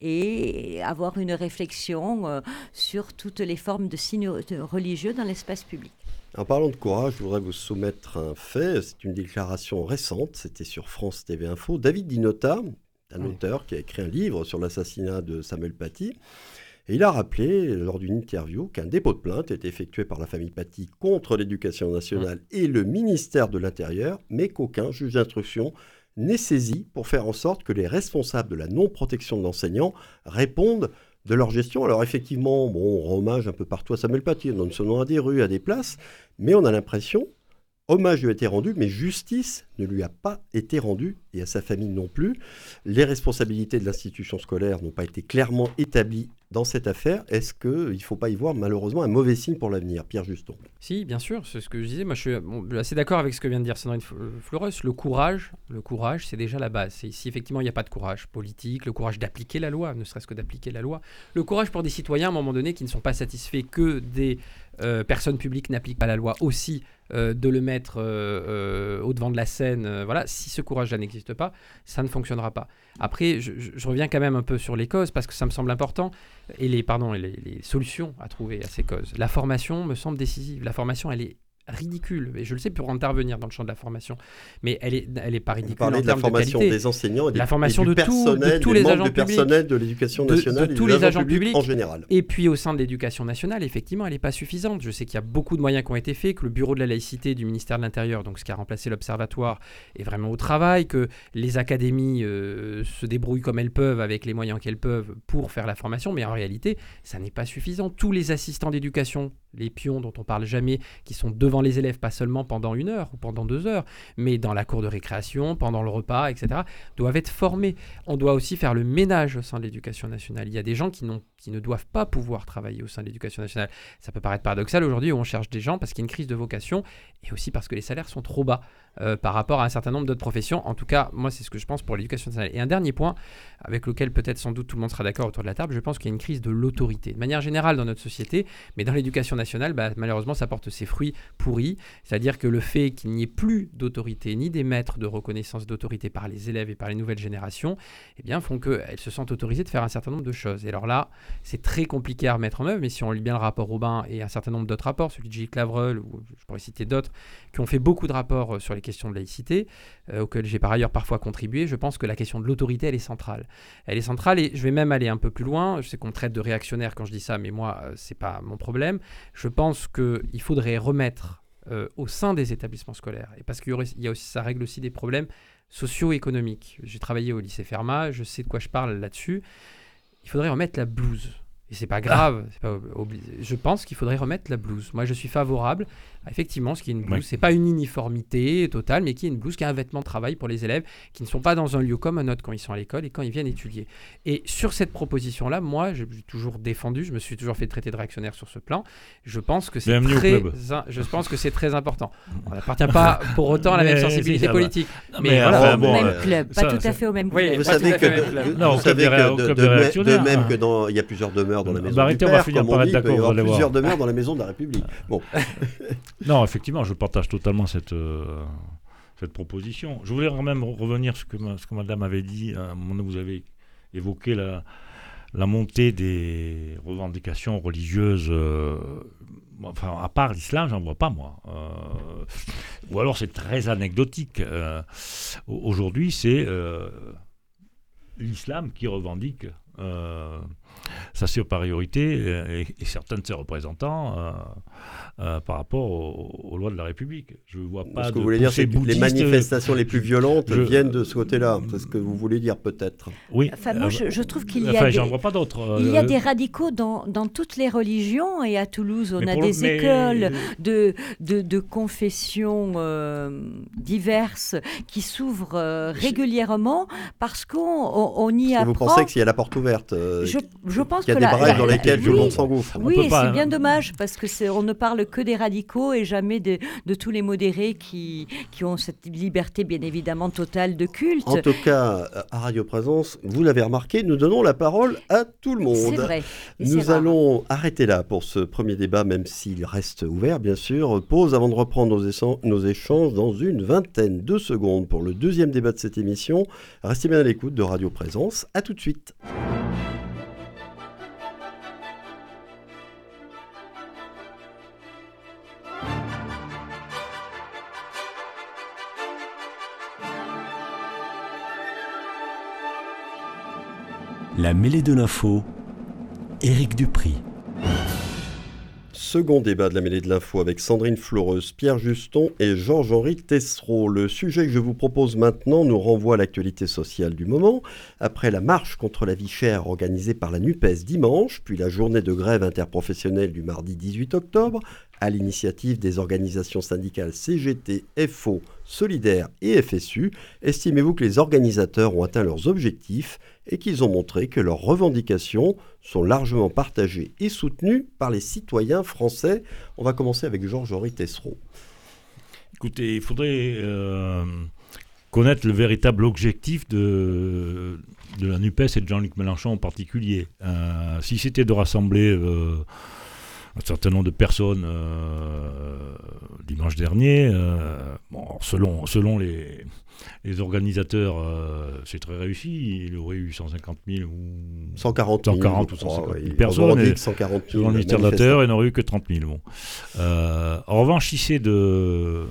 et avoir une réflexion euh, sur toutes les formes de signes religieux dans l'espace public. En parlant de courage, je voudrais vous soumettre un fait. C'est une déclaration récente, c'était sur France TV Info. David Dinota, un auteur qui a écrit un livre sur l'assassinat de Samuel Paty, Et il a rappelé lors d'une interview qu'un dépôt de plainte était effectué par la famille Paty contre l'éducation nationale et le ministère de l'Intérieur, mais qu'aucun juge d'instruction n'est saisi pour faire en sorte que les responsables de la non-protection de l'enseignant répondent de leur gestion. Alors effectivement, bon, on rend un peu partout à Samuel Paty, on donne son nom à des rues, à des places, mais on a l'impression, hommage lui a été rendu, mais justice ne lui a pas été rendue, et à sa famille non plus. Les responsabilités de l'institution scolaire n'ont pas été clairement établies dans cette affaire. Est-ce qu'il ne faut pas y voir malheureusement un mauvais signe pour l'avenir, Pierre Juston Si, bien sûr, c'est ce que je disais. Moi, je suis, assez d'accord avec ce que vient de dire Sandrine Flores. Le courage, le courage, c'est déjà la base. Si effectivement il n'y a pas de courage politique, le courage d'appliquer la loi, ne serait-ce que d'appliquer la loi, le courage pour des citoyens à un moment donné qui ne sont pas satisfaits que des euh, personnes publiques n'appliquent pas la loi aussi euh, de le mettre euh, au devant de la scène. voilà, si ce courage-là n'existe pas, ça ne fonctionnera pas. Après, je, reviens quand même un peu sur les causes parce que ça me semble important et les pardon les solutions à trouver à ces causes. La formation me semble décisive. La formation, elle est ridicule, et je le sais pour intervenir dans le champ de la formation, mais elle est, elle est pas ridicule. Vous en de la formation des enseignants et, la formation du de, personnel, tous les agents du personnel de l'éducation nationale, de, tous les agents publics en général. Et puis au sein de l'éducation nationale, effectivement, elle n'est pas suffisante. Je sais qu'il y a beaucoup de moyens qui ont été faits, que le bureau de la laïcité du ministère de l'Intérieur, donc ce qui a remplacé l'observatoire, est vraiment au travail, que les académies euh, se débrouillent comme elles peuvent avec les moyens qu'elles peuvent pour faire la formation, mais en réalité, ça n'est pas suffisant. Tous les assistants d'éducation, les pions dont on parle jamais, qui sont devant les élèves, pas seulement pendant une heure ou pendant deux heures, mais dans la cour de récréation, pendant le repas, etc., doivent être formés. On doit aussi faire le ménage au sein de l'éducation nationale. Il y a des gens qui, qui ne doivent pas pouvoir travailler au sein de l'éducation nationale. Ça peut paraître paradoxal aujourd'hui où on cherche des gens parce qu'il y a une crise de vocation et aussi parce que les salaires sont trop bas. Euh, par rapport à un certain nombre d'autres professions. En tout cas, moi, c'est ce que je pense pour l'éducation nationale. Et un dernier point, avec lequel peut-être sans doute tout le monde sera d'accord autour de la table, je pense qu'il y a une crise de l'autorité. De manière générale dans notre société, mais dans l'éducation nationale, bah, malheureusement, ça porte ses fruits pourris. C'est-à-dire que le fait qu'il n'y ait plus d'autorité, ni des maîtres de reconnaissance d'autorité par les élèves et par les nouvelles générations, eh bien, font qu'elles se sentent autorisées de faire un certain nombre de choses. Et alors là, c'est très compliqué à remettre en œuvre, mais si on lit bien le rapport Robin et un certain nombre d'autres rapports, celui de Gilles Clavreul, ou je pourrais citer d'autres, qui ont fait beaucoup de rapports euh, sur les questions de laïcité, euh, auxquels j'ai par ailleurs parfois contribué, je pense que la question de l'autorité, elle est centrale. Elle est centrale et je vais même aller un peu plus loin. Je sais qu'on traite de réactionnaire quand je dis ça, mais moi, euh, c'est pas mon problème. Je pense qu'il faudrait remettre au sein des établissements scolaires, et parce qu'il y, a aussi, ça règle aussi des problèmes socio-économiques. J'ai travaillé au lycée Fermat, je sais de quoi je parle là-dessus. Il faudrait remettre la blouse. Et c'est pas grave, pas je pense qu'il faudrait remettre la blouse. Moi, je suis favorable effectivement, ce qui est une blouse, c'est pas une uniformité totale, mais qui est une blouse qui est un vêtement de travail pour les élèves qui ne sont pas dans un lieu comme un autre quand ils sont à l'école et quand ils viennent étudier. Et sur cette proposition-là, moi, j'ai toujours défendu, je me suis toujours fait traiter de réactionnaire sur ce plan. Je pense que c'est très, je pense que c'est très important. On n'appartient pas pour autant à la même sensibilité politique. mais, voilà, bon, même club, pas tout à fait au même club. vous savez que, de, même que dans, il y a plusieurs demeures dans la maison du père, y avoir plusieurs demeures dans la maison de la République. Bon. non, effectivement, je partage totalement cette, euh, cette proposition. Je voulais même revenir sur ce que, ce que madame avait dit. À un moment donné, vous avez évoqué la, la montée des revendications religieuses. Euh, enfin, à part l'islam, j'en vois pas, moi. Euh, ou alors c'est très anecdotique. Aujourd'hui, c'est l'islam qui revendique sa supériorité et, certains de ses représentants euh, par rapport aux, lois de la République. Je vois pas. Ce que vous voulez dire, c'est que les manifestations les plus violentes viennent de ce côté-là. C'est ce que vous voulez dire peut-être. Oui. Enfin, moi, je, trouve qu'il y a. des... vois pas d'autres. Il y a euh, des radicaux dans, dans, toutes les religions et à Toulouse, on a des écoles de, de, de confessions euh, diverses qui s'ouvrent régulièrement parce qu'on on, y apprend. Vous pensez qu'il y a la porte ouverte je, je, pense qu'il y a des brèches dans lesquelles tout le monde s'engouffre. Oui, c'est bien dommage parce que on ne parle que des radicaux et jamais de, tous les modérés qui, qui ont cette liberté bien évidemment totale de culte. En tout cas, à Radio Présence, vous l'avez remarqué, nous donnons la parole à tout le monde. C'est vrai. Nous allons arrêter là pour ce premier débat, même s'il reste ouvert, bien sûr. Pause avant de reprendre nos, nos échanges dans une vingtaine de secondes pour le deuxième débat de cette émission. Restez bien à l'écoute de Radio Présence. À tout de suite. La mêlée de l'info, Éric Dupri. Second débat de la mêlée de l'info avec Sandrine Floreuse, Pierre Juston et Georges-Henri Tessereau. Le sujet que je vous propose maintenant nous renvoie à l'actualité sociale du moment. Après la marche contre la vie chère organisée par la NUPES dimanche, puis la journée de grève interprofessionnelle du mardi 18 octobre, à l'initiative des organisations syndicales CGT, FO, Solidaire et FSU, estimez-vous que les organisateurs ont atteint leurs objectifs? Et qu'ils ont montré que leurs revendications sont largement partagées et soutenues par les citoyens français On va commencer avec Georges-Henri Tessereau. Écoutez, il faudrait euh, connaître le véritable objectif de, la NUPES et de Jean-Luc Mélenchon en particulier. Euh, si c'était de rassembler... Euh, un certain nombre de personnes euh, dimanche dernier. Euh, bon, selon, selon les, les organisateurs, euh, c'est très réussi. Il aurait eu 150 000 ou 140 000, 140 ou 150 000 personnes. Et, 140 000 selon il n'aurait eu que 30 000. Bon. en revanche, si c'est de,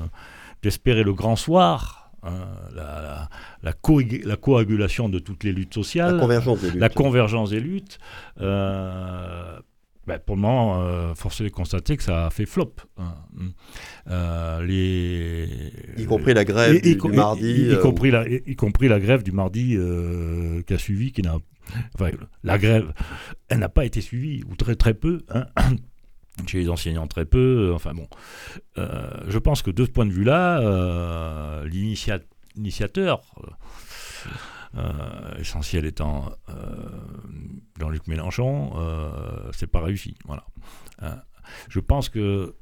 d'espérer le grand soir, Hein, la, la, la, co la, coagulation de toutes les luttes sociales, la convergence des luttes, la convergence des luttes euh, ben, pour le moment, euh, force est de constater que ça a fait flop. Hein. Euh, les, y compris la grève et, du, mardi. Y, y, euh, compris la, y, compris la grève du mardi euh, qui a suivi, qui n'a, enfin, la grève, elle n'a pas été suivie, ou très très peu. Hein. Chez les enseignants, très peu. Enfin bon. Je pense que de ce point de vue-là, l'initiateur. Euh, essentiel étant euh, Jean-Luc Mélenchon, euh, c'est pas réussi. Je pense que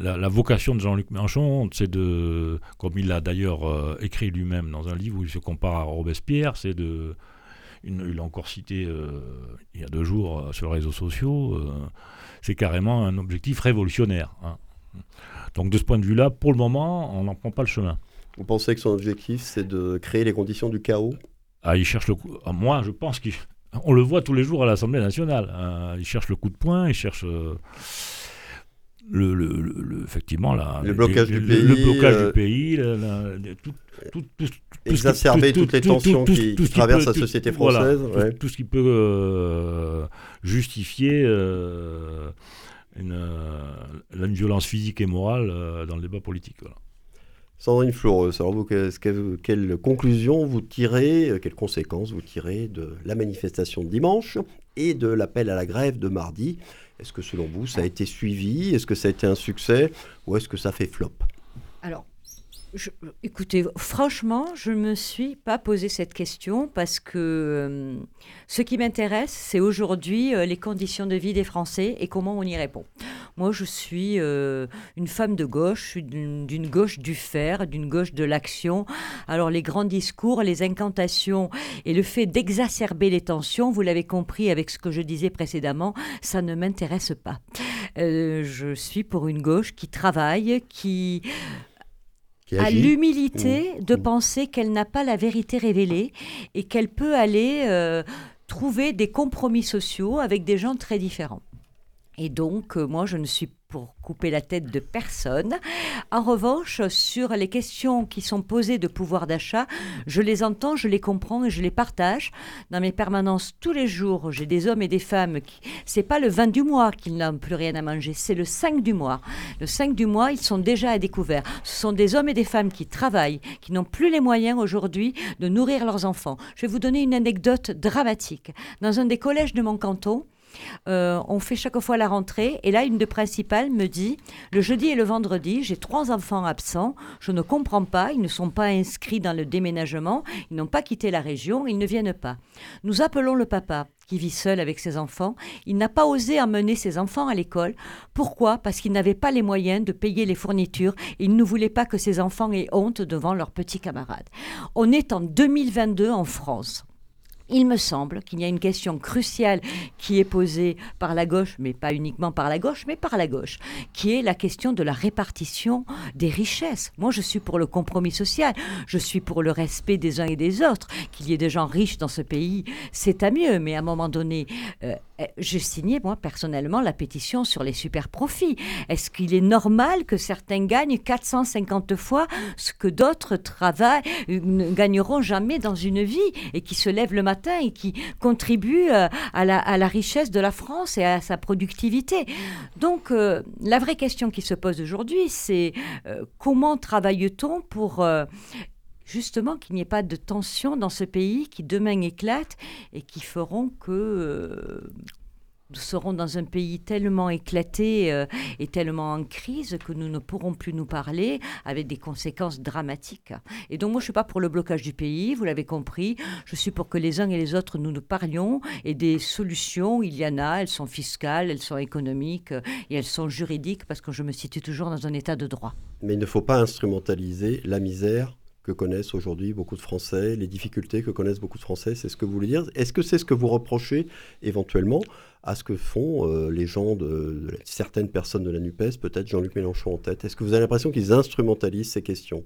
la, vocation de Jean-Luc Mélenchon, c'est de, comme il l'a d'ailleurs écrit lui-même dans un livre où il se compare à Robespierre, c'est de, il l'a encore cité il y a deux jours sur les réseaux sociaux, c'est carrément un objectif révolutionnaire. Hein. Donc de ce point de vue-là, pour le moment, on n'en prend pas le chemin. Vous pensez que son objectif, c'est de créer les conditions du chaos? Ah, il cherche le coup. Ah, moi, je pense qu'on le voit tous les jours à l'Assemblée nationale. Hein. il cherche le coup de poing, il cherche. Euh, le, le, le, effectivement la, le blocage du pays, le blocage euh, du pays, la, la, tout, tout, tout, exacerber toutes les tensions qui, qui traversent la société française, voilà, ouais. tout, ce qui peut euh, justifier euh, une, une, violence physique et morale euh, dans le débat politique. Voilà. Sandrine Floreuse, alors vous, que, quelle conclusion vous tirez, euh, quelles conséquences vous tirez de la manifestation de dimanche et de l'appel à la grève de mardi? Est-ce que selon vous, ça a été suivi? Est-ce que ça a été un succès? Ou est-ce que ça fait flop? Alors, je, écoutez, franchement, je ne me suis pas posé cette question parce que euh, ce qui m'intéresse, c'est aujourd'hui euh, les conditions de vie des Français et comment on y répond. Moi, je suis euh, une femme de gauche, d'une gauche du fer, d'une gauche de l'action. Alors, les grands discours, les incantations et le fait d'exacerber les tensions, vous l'avez compris avec ce que je disais précédemment, ça ne m'intéresse pas. Euh, je suis pour une gauche qui travaille, qui a l'humilité mmh. de mmh. penser qu'elle n'a pas la vérité révélée et qu'elle peut aller euh, trouver des compromis sociaux avec des gens très différents. Et donc, euh, moi, je ne suis pour couper la tête de personne. En revanche, sur les questions qui sont posées de pouvoir d'achat, je les entends, je les comprends et je les partage. Dans mes permanences, tous les jours, j'ai des hommes et des femmes qui. C'est pas le 20 du mois qu'ils n'ont plus rien à manger, c'est le 5 du mois. Le 5 du mois, ils sont déjà à découvert. Ce sont des hommes et des femmes qui travaillent, qui n'ont plus les moyens aujourd'hui de nourrir leurs enfants. Je vais vous donner une anecdote dramatique. Dans un des collèges de mon canton, euh, on fait chaque fois la rentrée. Et là, une de principales me dit le jeudi et le vendredi, j'ai trois enfants absents. Je ne comprends pas. Ils ne sont pas inscrits dans le déménagement. Ils n'ont pas quitté la région. Ils ne viennent pas. Nous appelons le papa qui vit seul avec ses enfants. Il n'a pas osé emmener ses enfants à l'école. Pourquoi? Parce qu'il n'avait pas les moyens de payer les fournitures. Il ne voulait pas que ses enfants aient honte devant leurs petits camarades. On est en 2022 en France. Il me semble qu'il y a une question cruciale qui est posée par la gauche, mais pas uniquement par la gauche, mais par la gauche, qui est la question de la répartition des richesses. Moi, je suis pour le compromis social, je suis pour le respect des uns et des autres. Qu'il y ait des gens riches dans ce pays, c'est à mieux, mais à un moment donné, euh, je signais, moi, personnellement, la pétition sur les super profits. Est-ce qu'il est normal que certains gagnent 450 fois ce que d'autres travaillent, ne gagneront jamais dans une vie et qui se lèvent le matin et qui contribuent euh, à, la, richesse de la France et à sa productivité. Donc, euh, la vraie question qui se pose aujourd'hui, c'est comment travaille-t-on pour justement qu'il n'y ait pas de tension dans ce pays qui demain éclate et qui feront que nous serons dans un pays tellement éclaté euh, et tellement en crise que nous ne pourrons plus nous parler avec des conséquences dramatiques. Et donc moi je suis pas pour le blocage du pays, vous l'avez compris, je suis pour que les uns et les autres nous nous parlions et des solutions, il y en a, elles sont fiscales, elles sont économiques euh, et elles sont juridiques parce que je me situe toujours dans un état de droit. Mais il ne faut pas instrumentaliser la misère que connaissent aujourd'hui beaucoup de Français, les difficultés que connaissent beaucoup de Français, c'est ce que vous voulez dire. Est-ce que c'est ce que vous reprochez éventuellement à ce que font euh, les gens de, certaines personnes de la NUPES, peut-être Jean-Luc Mélenchon en tête? Est-ce que vous avez l'impression qu'ils instrumentalisent ces questions?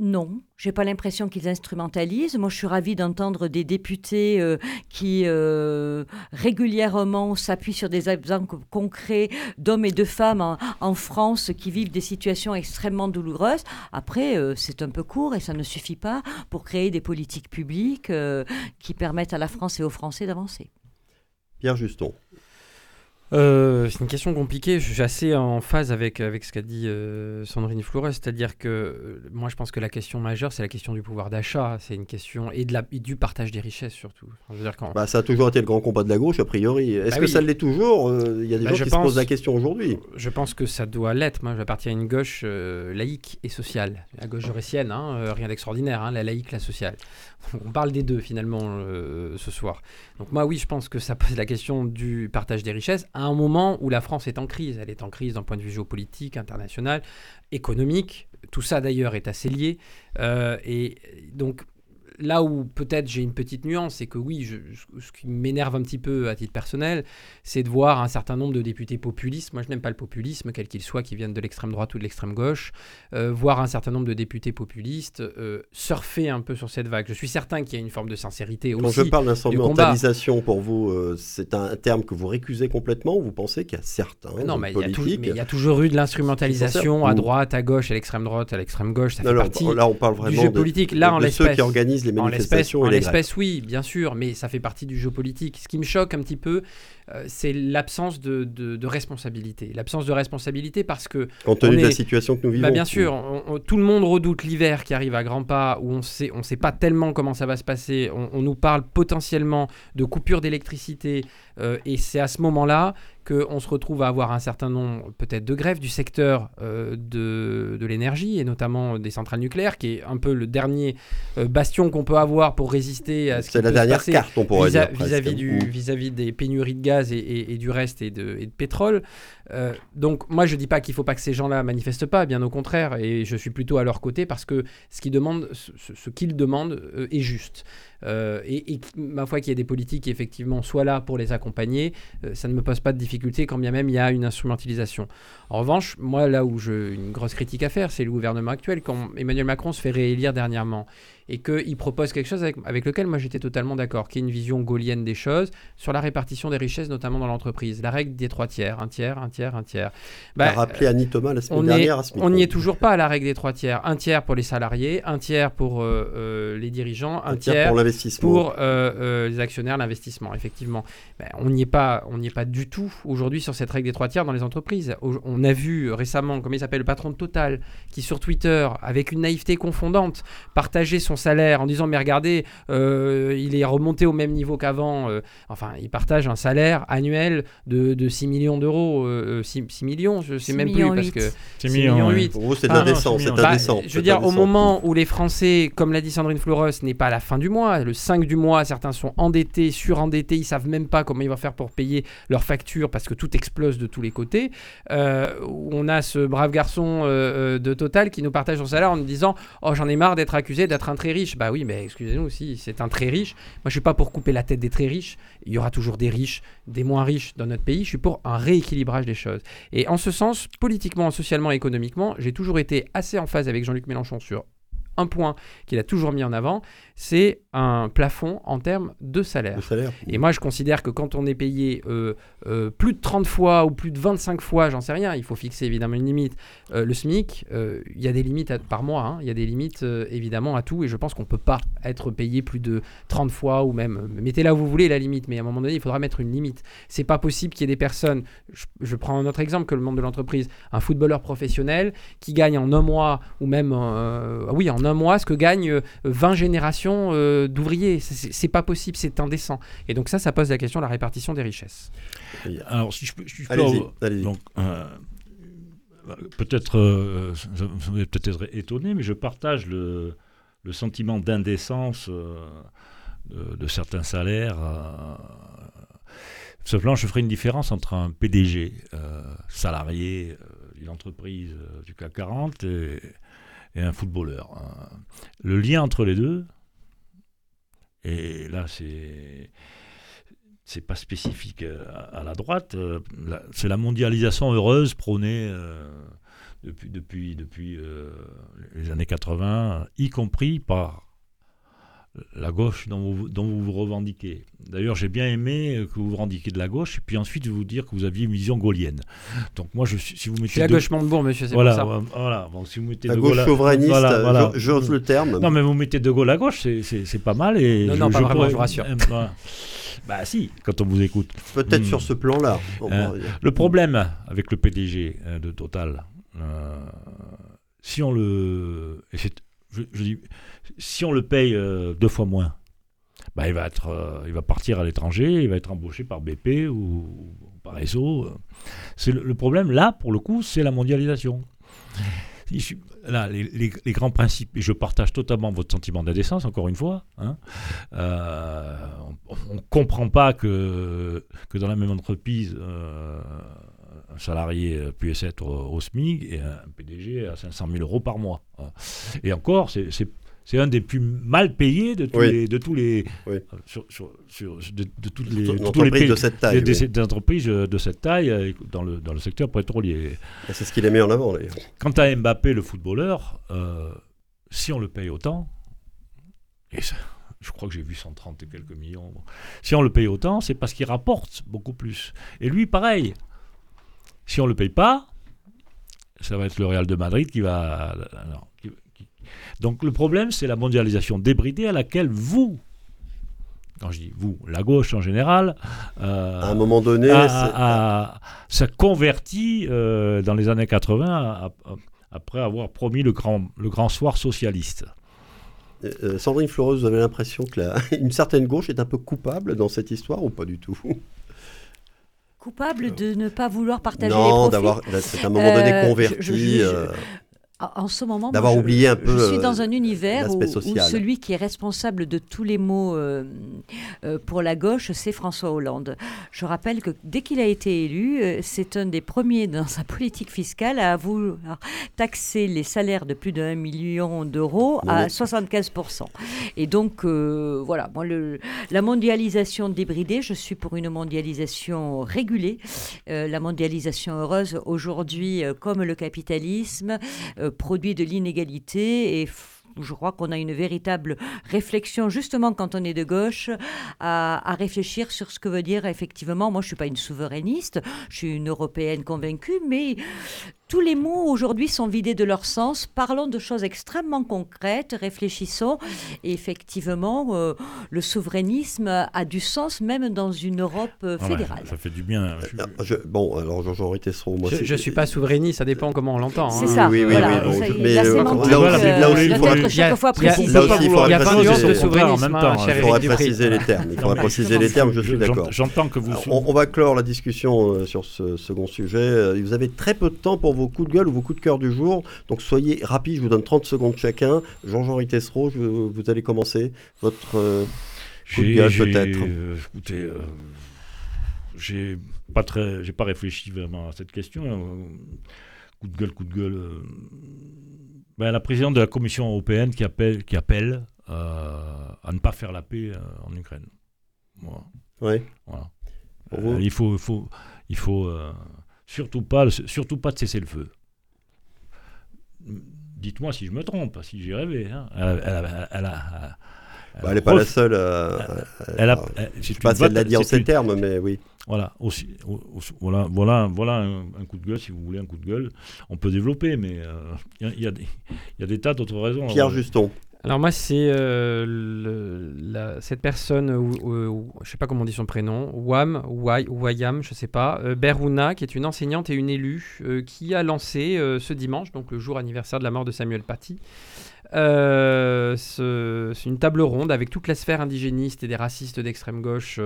Non, j'ai pas l'impression qu'ils instrumentalisent. Moi, je suis ravie d'entendre des députés euh, qui euh, régulièrement s'appuient sur des exemples concrets d'hommes et de femmes en, France qui vivent des situations extrêmement douloureuses. Après, c'est un peu court et ça ne suffit pas pour créer des politiques publiques qui permettent à la France et aux Français d'avancer. Pierre Juston. Euh, c'est une question compliquée. Je suis assez en phase avec, avec ce qu'a dit euh, Sandrine Flores. C'est-à-dire que euh, moi, je pense que la question majeure, c'est la question du pouvoir d'achat. C'est une question et, de la, du partage des richesses surtout. bah, ça a toujours été le grand combat de la gauche, a priori. Est-ce bah que ça l'est toujours Il y a des bah, gens qui se posent la question aujourd'hui. Je pense que ça doit l'être. Moi, j'appartiens à une gauche laïque et sociale. La gauche jurassienne, hein, rien d'extraordinaire. Hein, la laïque, la sociale. On parle des deux finalement ce soir. Donc moi, oui, je pense que ça pose la question du partage des richesses à un moment où la France est en crise. Elle est en crise d'un point de vue géopolitique, international, économique. Tout ça d'ailleurs est assez lié. Euh, et donc là où peut-être j'ai une petite nuance, c'est que oui, ce qui m'énerve un petit peu à titre personnel, c'est de voir un certain nombre de députés populistes, moi je n'aime pas le populisme, quel qu'il soit, qui viennent de l'extrême droite ou de l'extrême gauche, euh, voir un certain nombre de députés populistes euh, surfer un peu sur cette vague. Je suis certain qu'il y a une forme de sincérité aussi. Quand je parle d'instrumentalisation, pour vous, euh, c'est un terme que vous récusez complètement ou vous pensez qu'il y a certains Non, mais il y, a toujours eu de l'instrumentalisation à droite, à gauche, à l'extrême droite, à l'extrême gauche, ça fait partie là, on parle vraiment du jeu politique. Là, de, ceux qui organisent les manifestations. En l'espèce, oui, bien sûr, mais ça fait partie du jeu politique. Ce qui me choque un petit peu, euh, c'est l'absence de, de, responsabilité. L'absence de responsabilité parce que... Compte tenu de la situation que nous vivons. Bah, bien sûr, tout le monde redoute l'hiver qui arrive à grands pas, où on sait, on sait pas tellement comment ça va se passer. On, nous parle potentiellement de coupure d'électricité, euh, et c'est à ce moment-là qu'on se retrouve à avoir un certain nombre peut-être de grèves du secteur euh, de, de l'énergie, et notamment des centrales nucléaires, qui est un peu le dernier bastion qu'on peut avoir pour résister à ce qui C'est la dernière carte, on pourrait dire. Vis-à-vis vis -vis des pénuries de gaz et, du reste et de, pétrole. Euh, donc moi je dis pas qu'il faut pas que ces gens-là manifestent pas, bien au contraire, et je suis plutôt à leur côté parce que ce qu'ils demandent, euh, est juste. Euh, et, ma foi qu'il y ait des politiques qui effectivement soient là pour les accompagner, ça ne me pose pas de difficulté quand bien même il y a une instrumentalisation. En revanche, moi là où j'ai une grosse critique à faire, c'est le gouvernement actuel. Quand Emmanuel Macron se fait réélire dernièrement, et qu'il propose quelque chose avec, lequel moi j'étais totalement d'accord, qui est une vision gaulienne des choses sur la répartition des richesses, notamment dans l'entreprise. La règle des trois tiers, un tiers, un tiers, un tiers. Bah, rappelé Annie Thomas la semaine dernière On n'y est toujours pas à la règle des trois tiers. Un tiers pour les salariés, un tiers pour euh, euh, les dirigeants, un, tiers, pour l'investissement. Pour euh, les actionnaires, l'investissement, effectivement. Ben, on n'y est, pas, on est pas du tout aujourd'hui sur cette règle des trois tiers dans les entreprises. On a vu récemment, comme il s'appelle, le patron de Total, qui sur Twitter, avec une naïveté confondante, partageait son salaire en disant mais regardez, euh, il est remonté au même niveau qu'avant. Euh, enfin, il partage un salaire annuel de, de 6 millions d'euros. 6, euh, millions, je sais même plus parce que 6 millions 8. Pour vous, c'est indécent. Bah, je veux dire, au moment où les Français, comme l'a dit Sandrine Floros, n'est pas à la fin du mois, le 5 du mois, certains sont endettés, surendettés, ils savent même pas comment ils vont faire pour payer leurs factures parce que tout explose de tous les côtés. on a ce brave garçon de Total qui nous partage son salaire en nous disant Oh, j'en ai marre d'être accusé d'être un très riche. Bah oui, mais excusez-nous aussi, c'est un très riche. Moi, je suis pas pour couper la tête des très riches. Il y aura toujours des riches, des moins riches dans notre pays. Je suis pour un rééquilibrage des choses. Et en ce sens, politiquement, socialement, économiquement, j'ai toujours été assez en phase avec Jean-Luc Mélenchon sur un point qu'il a toujours mis en avant, c'est un plafond en termes de salaire. Et moi, je considère que quand on est payé euh, euh, plus de 30 fois ou plus de 25 fois, j'en sais rien, il faut fixer évidemment une limite. Euh, le SMIC, il y a des limites à- par mois, hein, il y a des limites évidemment à tout, et je pense qu'on ne peut pas être payé plus de 30 fois ou même. Mettez là où vous voulez la limite, mais à un moment donné, il faudra mettre une limite. C'est pas possible qu'il y ait des personnes. Je, je prends un autre exemple que le monde de l'entreprise, un footballeur professionnel qui gagne en un mois ou même, oui, en un mois ce que gagnent euh, 20 générations euh, d'ouvriers. C'est- pas possible, c'est indécent. Et donc ça, ça pose la question de la répartition des richesses. Alors, si je peux, si je peux Allez-y, avoir- allez-y. donc, euh, peut-être, euh, vous allez peut-être être étonné, mais je partage le, le sentiment d'indécence euh, de, de certains salaires. euh. Simplement, je ferai une différence entre un PDG euh, salarié euh, d'une entreprise euh, du CAC 40 et, et un footballeur. hein. Le lien entre les deux, et là, c'est c'est pas spécifique à, la droite. euh, c'est la mondialisation heureuse prônée euh, depuis, depuis, depuis euh, les années 80, y compris par la gauche dont vous, dont vous vous revendiquez. D'ailleurs, j'ai bien aimé euh, que vous vous revendiquiez de la gauche, et puis ensuite vous dire que vous aviez une vision gaulienne. Donc moi, je si vous mettez Je suis la de- gauche Montebourg, monsieur, c'est voilà, pour ça. ouais, voilà. Bon, si vous mettez La de gauche Gaulle souverainiste, voilà, voilà. je- j'ose le terme. non, mais vous mettez De Gaulle à gauche, c'est- pas mal. Et Non, non, pas vraiment, pourrais- je vous rassure. euh, voilà. Bah si, quand on vous écoute. Peut-être Hmm. sur ce plan-là. Euh. Le problème avec le PDG euh, de Total, euh, si on le, et je, je dis, si on le paye euh, deux fois moins, bah, il va être, euh, il va partir à l'étranger, il va être embauché par BP ou, par euh. C'est le, problème là, pour le coup, c'est la mondialisation. Là, les, grands principes, et je partage totalement votre sentiment d'indécence, encore une fois. hein. Euh, on ne comprend pas que, que dans la même entreprise, un salarié puisse être au, au SMIC et un PDG à 500 000 euros par mois. hein. Et encore, c'est- c'est un des plus mal payés de tous Oui. les, de tous les, Oui. euh, sur- sur- sur- de, de toutes les, de tous les pays- de cette taille. des, oui. des entreprises euh, de cette taille euh, dans le, dans le secteur pétrolier. C'est ce qu'il a mis en avant, d'ailleurs. Quant à Mbappé, le footballeur, euh, si on le paye autant, et ça- je crois que j'ai vu 130 et quelques millions, si on le paye autant, c'est parce qu'il rapporte beaucoup plus. Et lui, pareil. Si on le paye pas, ça va être le Real de Madrid qui va. non, Donc le problème, c'est la mondialisation débridée à laquelle vous, quand je dis vous, la gauche en général, euh, À un moment donné, a, a- a- s'est converti euh, dans les années 80 à- à- après avoir promis le grand, le grand soir socialiste. Euh, Sandrine Floreuse, vous avez l'impression que la- une certaine gauche est un peu coupable dans cette histoire ou pas du tout? Coupable de ne pas vouloir partager les Non, profits? d'avoir, c'est à un moment donné converti, je- je- je- euh, En en ce moment, D'avoir je- oublié un peu, Je suis euh, dans un univers où, celui qui est responsable de tous les maux euh, euh, pour la gauche, c'est François Hollande. Je rappelle que dès qu'il a été élu, euh, c'est un des premiers dans sa politique fiscale à vouloir taxer les salaires de plus d'un million d'euros à Oui. 75%. Et donc, euh, voilà, moi, le, la mondialisation débridée, je suis pour une mondialisation régulée, la mondialisation heureuse aujourd'hui, comme le capitalisme, produit de l'inégalité et je crois qu'on a une véritable réflexion, justement quand on est de gauche, à, réfléchir sur ce que veut dire effectivement, moi je suis pas une souverainiste, je suis une européenne convaincue, mais tous les mots aujourd'hui sont vidés de leur sens. Parlons de choses extrêmement concrètes, réfléchissons. Et effectivement, euh, le souverainisme a du sens même dans une Europe euh, Ah ouais, fédérale. ça fait du bien. Je- Ah, je- bon, alors Jean-Jean Rittesson, moi Je, je suis pas souverainiste, ça dépend comment on l'entend. C'est hein. ça, oui, oui, voilà. oui, mais, la euh, sémantique là aussi- euh, là aussi, il faudra- être chaque fois précisée. là aussi, il faudra Il y a pas de préciser, nuance de c'est- souverainisme, en même hein, temps, cher il il Éric faudra Dupré. préciser les termes. Il faudra préciser les termes, je suis d'accord. J'entends que vous. On, va clore la discussion euh, sur ce second sujet. Euh, Vous avez très peu de temps pour vos coups de gueule ou vos coups de cœur du jour. Donc soyez rapides, je vous donne 30 secondes chacun. Jean-Jean Rittesseau, je- vous allez commencer votre euh, coup de gueule peut-être. euh, écoutez, euh, j'ai pas très, j'ai pas réfléchi vraiment à cette question. Coup de gueule, coup de gueule. euh, ben, la présidente de la Commission européenne qui appelle, qui appelle à ne pas faire la paix en Ukraine. Voilà. Ouais. Voilà. Il faut, il faut, il faut surtout pas, surtout pas de cesser le feu. dites-moi si je me trompe, si j'ai rêvé. hein. Elle, elle- elle a- Bah, n'est pas la seule. euh, elle a- euh, je pas une si elle l'a dit en ces termes, mais oui. Voilà, aussi, au- au- voilà, voilà, voilà un, un coup de gueule, si vous voulez, un coup de gueule. On peut développer, mais euh, il y, a- il y a des- il y a des tas d'autres raisons. Pierre Alors, Juston. Alors moi, c'est euh, cette personne, ou, ou- je sais pas comment on dit son prénom, Wam, Wai- Wayam, je sais pas, euh, Berouna, qui est une enseignante et une élue, euh, qui a lancé euh, ce dimanche, donc le jour anniversaire de la mort de Samuel Paty, une table ronde avec toute la sphère indigéniste et des racistes d'extrême gauche,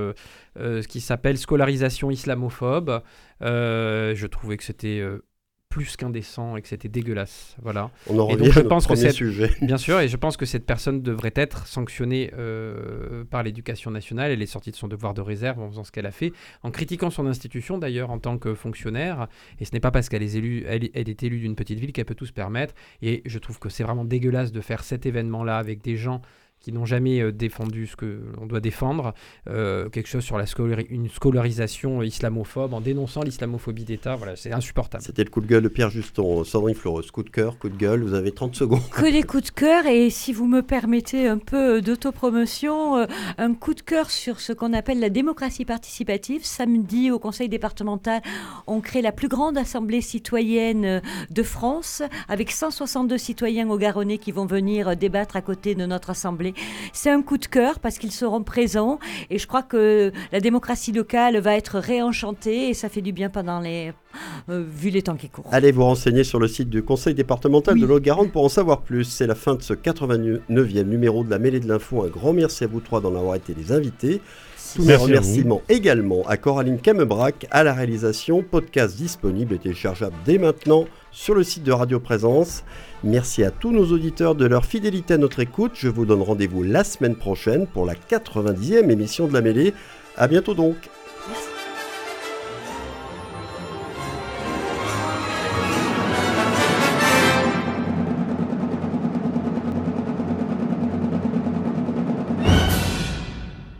ce qui s'appelle scolarisation islamophobe. Je trouvais que c'était plus qu'indécent et que c'était dégueulasse. Voilà. On en Et donc, revient je à notre pense que cette- sujet. Bien sûr, et je pense que cette personne devrait être sanctionnée euh, par l'éducation nationale. Elle est sortie de son devoir de réserve en faisant ce qu'elle a fait, en critiquant son institution d'ailleurs en tant que fonctionnaire. Et ce n'est pas parce qu'elle est élue, elle, elle est élue d'une petite ville qu'elle peut tout se permettre. Et je trouve que c'est vraiment dégueulasse de faire cet événement-là avec des gens qui n'ont jamais euh, défendu ce que l'on doit défendre, euh, quelque chose sur la scolari- une scolarisation islamophobe, en dénonçant l'islamophobie d'État. Voilà, c'est insupportable. C'était le coup de gueule de Pierre Juston. Sandrine Fleureuse, coup de cœur, coup de gueule, vous avez 30 secondes. Que des coups de cœur et si vous me permettez un peu d'autopromotion, euh, un coup de cœur sur ce qu'on appelle la démocratie participative. Samedi, au conseil départemental, on crée la plus grande assemblée citoyenne de France avec 162 citoyens au Garonnais qui vont venir débattre à côté de notre assemblée. C'est un coup de cœur parce qu'ils seront présents et je crois que la démocratie locale va être réenchantée et ça fait du bien pendant les... euh, vu les temps qui courent. Allez vous renseigner sur le site du conseil départemental Oui. de l'Haute-Garonne pour en savoir plus. C'est la fin de ce 89e numéro de la mêlée de l'info. Un grand merci à vous trois d'en avoir été les invités. Tous mes remerciements également à Coraline Camebrac à la réalisation. Podcast disponible et téléchargeable dès maintenant sur le site de Radio Présence. Merci à tous nos auditeurs de leur fidélité à notre écoute. Je vous donne rendez-vous la semaine prochaine pour la 90e émission de la mêlée. À bientôt donc.